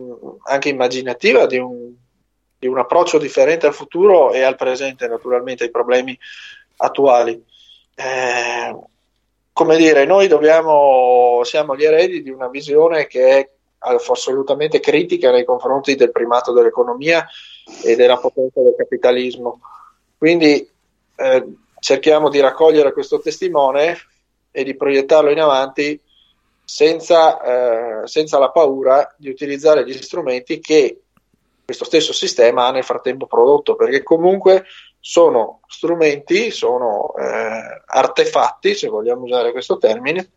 anche immaginativa di un, di un, approccio differente al futuro e al presente, naturalmente, ai problemi attuali. Eh, come dire, noi dobbiamo, siamo gli eredi di una visione che è assolutamente critica nei confronti del primato dell'economia e della potenza del capitalismo. Quindi eh, cerchiamo di raccogliere questo testimone e di proiettarlo in avanti senza, eh, senza la paura di utilizzare gli strumenti che questo stesso sistema ha nel frattempo prodotto, perché comunque sono strumenti, sono eh, artefatti, se vogliamo usare questo termine,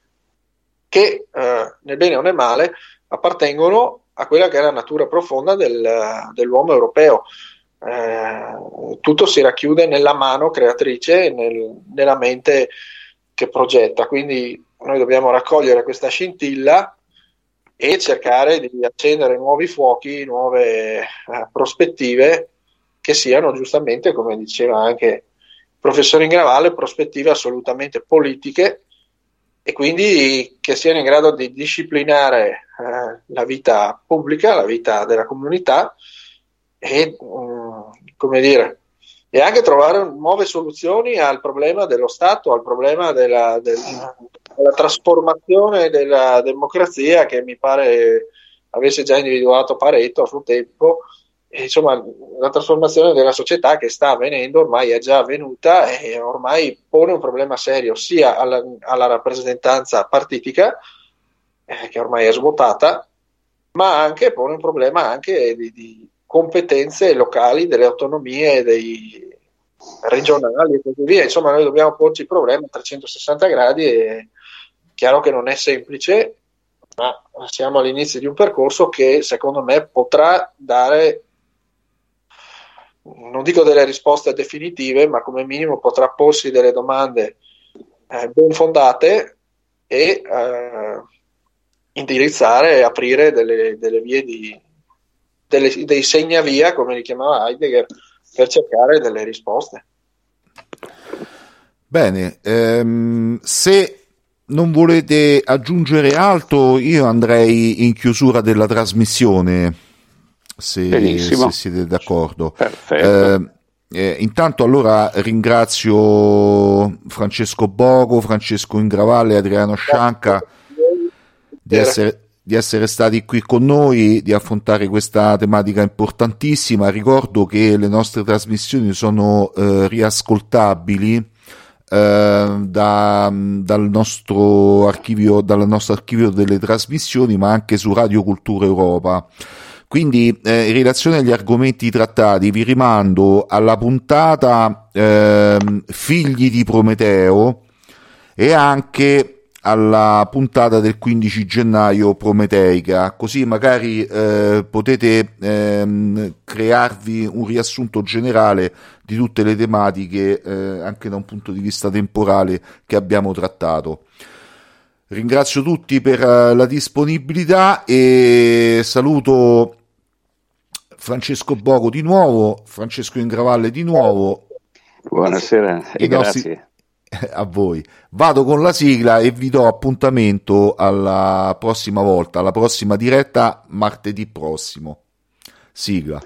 che eh, nel bene o nel male appartengono a quella che è la natura profonda del, dell'uomo europeo. Eh, tutto si racchiude nella mano creatrice, nel, nella mente che progetta. Quindi noi dobbiamo raccogliere questa scintilla e cercare di accendere nuovi fuochi, nuove eh, prospettive che siano giustamente, come diceva anche il professore Ingravalle, prospettive assolutamente politiche e quindi che siano in grado di disciplinare eh, la vita pubblica, la vita della comunità e, um, come dire, e anche trovare nuove soluzioni al problema dello Stato, al problema della, del, della trasformazione della democrazia che mi pare avesse già individuato Pareto a suo tempo. E, insomma, la trasformazione della società che sta avvenendo ormai è già avvenuta e ormai pone un problema serio sia alla, alla rappresentanza partitica, eh, che ormai è svuotata, ma anche pone un problema anche di, di competenze locali, delle autonomie, dei regionali e così via. Insomma, noi dobbiamo porci il problema a 360 gradi e chiaro che non è semplice, ma siamo all'inizio di un percorso che secondo me potrà dare, non dico delle risposte definitive, ma come minimo potrà porsi delle domande eh, ben fondate e eh, indirizzare e aprire delle, delle vie di, delle, dei segnavia, come li chiamava Heidegger, per cercare delle risposte. Bene, ehm, se non volete aggiungere altro, io andrei in chiusura della trasmissione, se, se siete d'accordo. Perfetto. Eh, eh, intanto allora ringrazio Francesco Bogo, Francesco Ingravalle, Adriano Scianca di essere di essere stati qui con noi, di affrontare questa tematica importantissima. Ricordo che le nostre trasmissioni sono eh, riascoltabili eh, da, dal, nostro archivio, dal nostro archivio delle trasmissioni, ma anche su Radio Cultura Europa. Quindi, eh, in relazione agli argomenti trattati, vi rimando alla puntata ehm, Figli di Prometeo e anche alla puntata del 15 gennaio prometeica, così magari eh, potete ehm, crearvi un riassunto generale di tutte le tematiche, eh, anche da un punto di vista temporale, che abbiamo trattato. Ringrazio tutti per uh, la disponibilità e saluto Francesco Bogo di nuovo, Francesco Ingravalle di nuovo. Buonasera e grazie. Nostri a voi. Vado con la sigla e vi do appuntamento alla prossima volta, alla prossima diretta martedì prossimo. Sigla.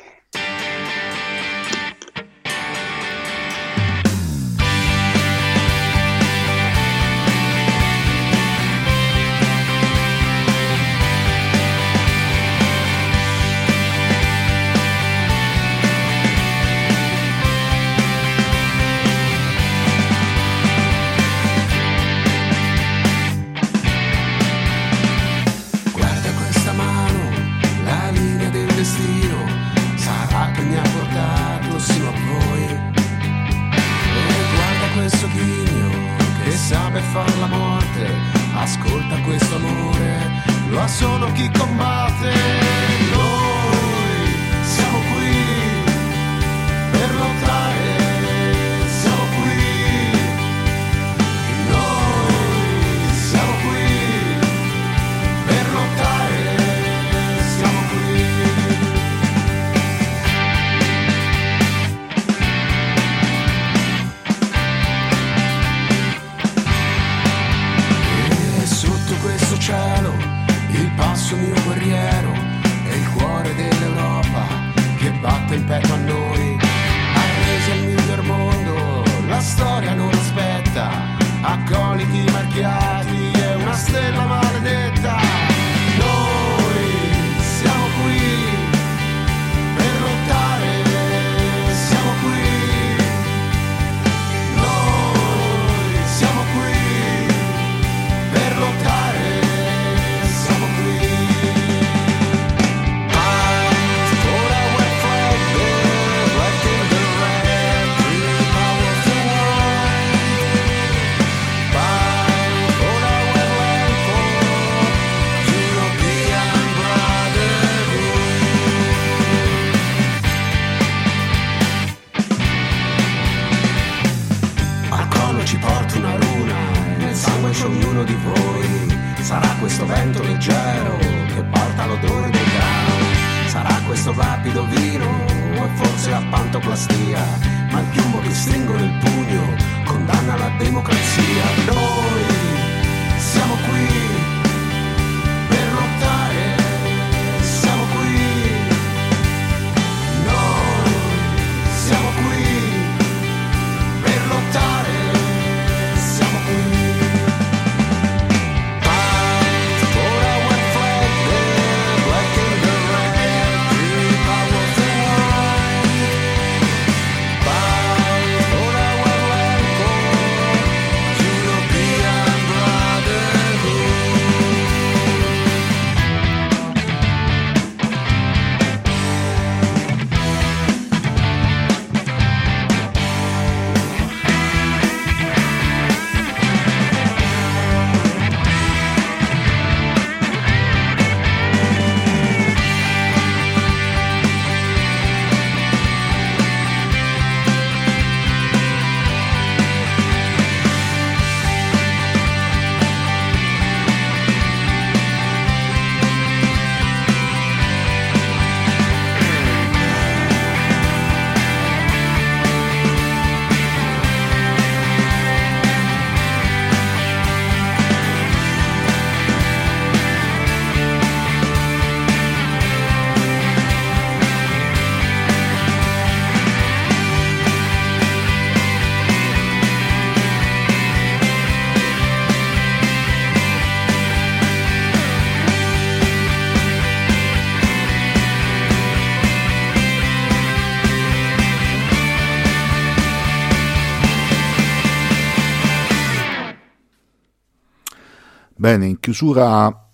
Chiusura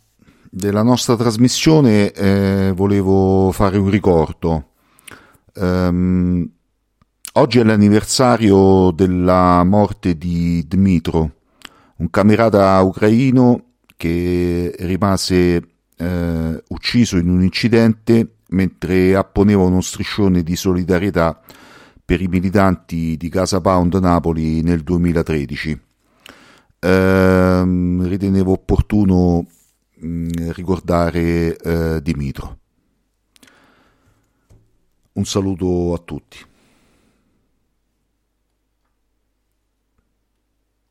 della nostra trasmissione eh, volevo fare un ricordo. Um, oggi è l'anniversario della morte di Dmitro, un camerata ucraino che rimase eh, ucciso in un incidente mentre apponeva uno striscione di solidarietà per i militanti di Casa Pound Napoli nel 2013 ehm, ritenevo opportuno mh, mm, ricordare eh, Dimitro. Un saluto a tutti.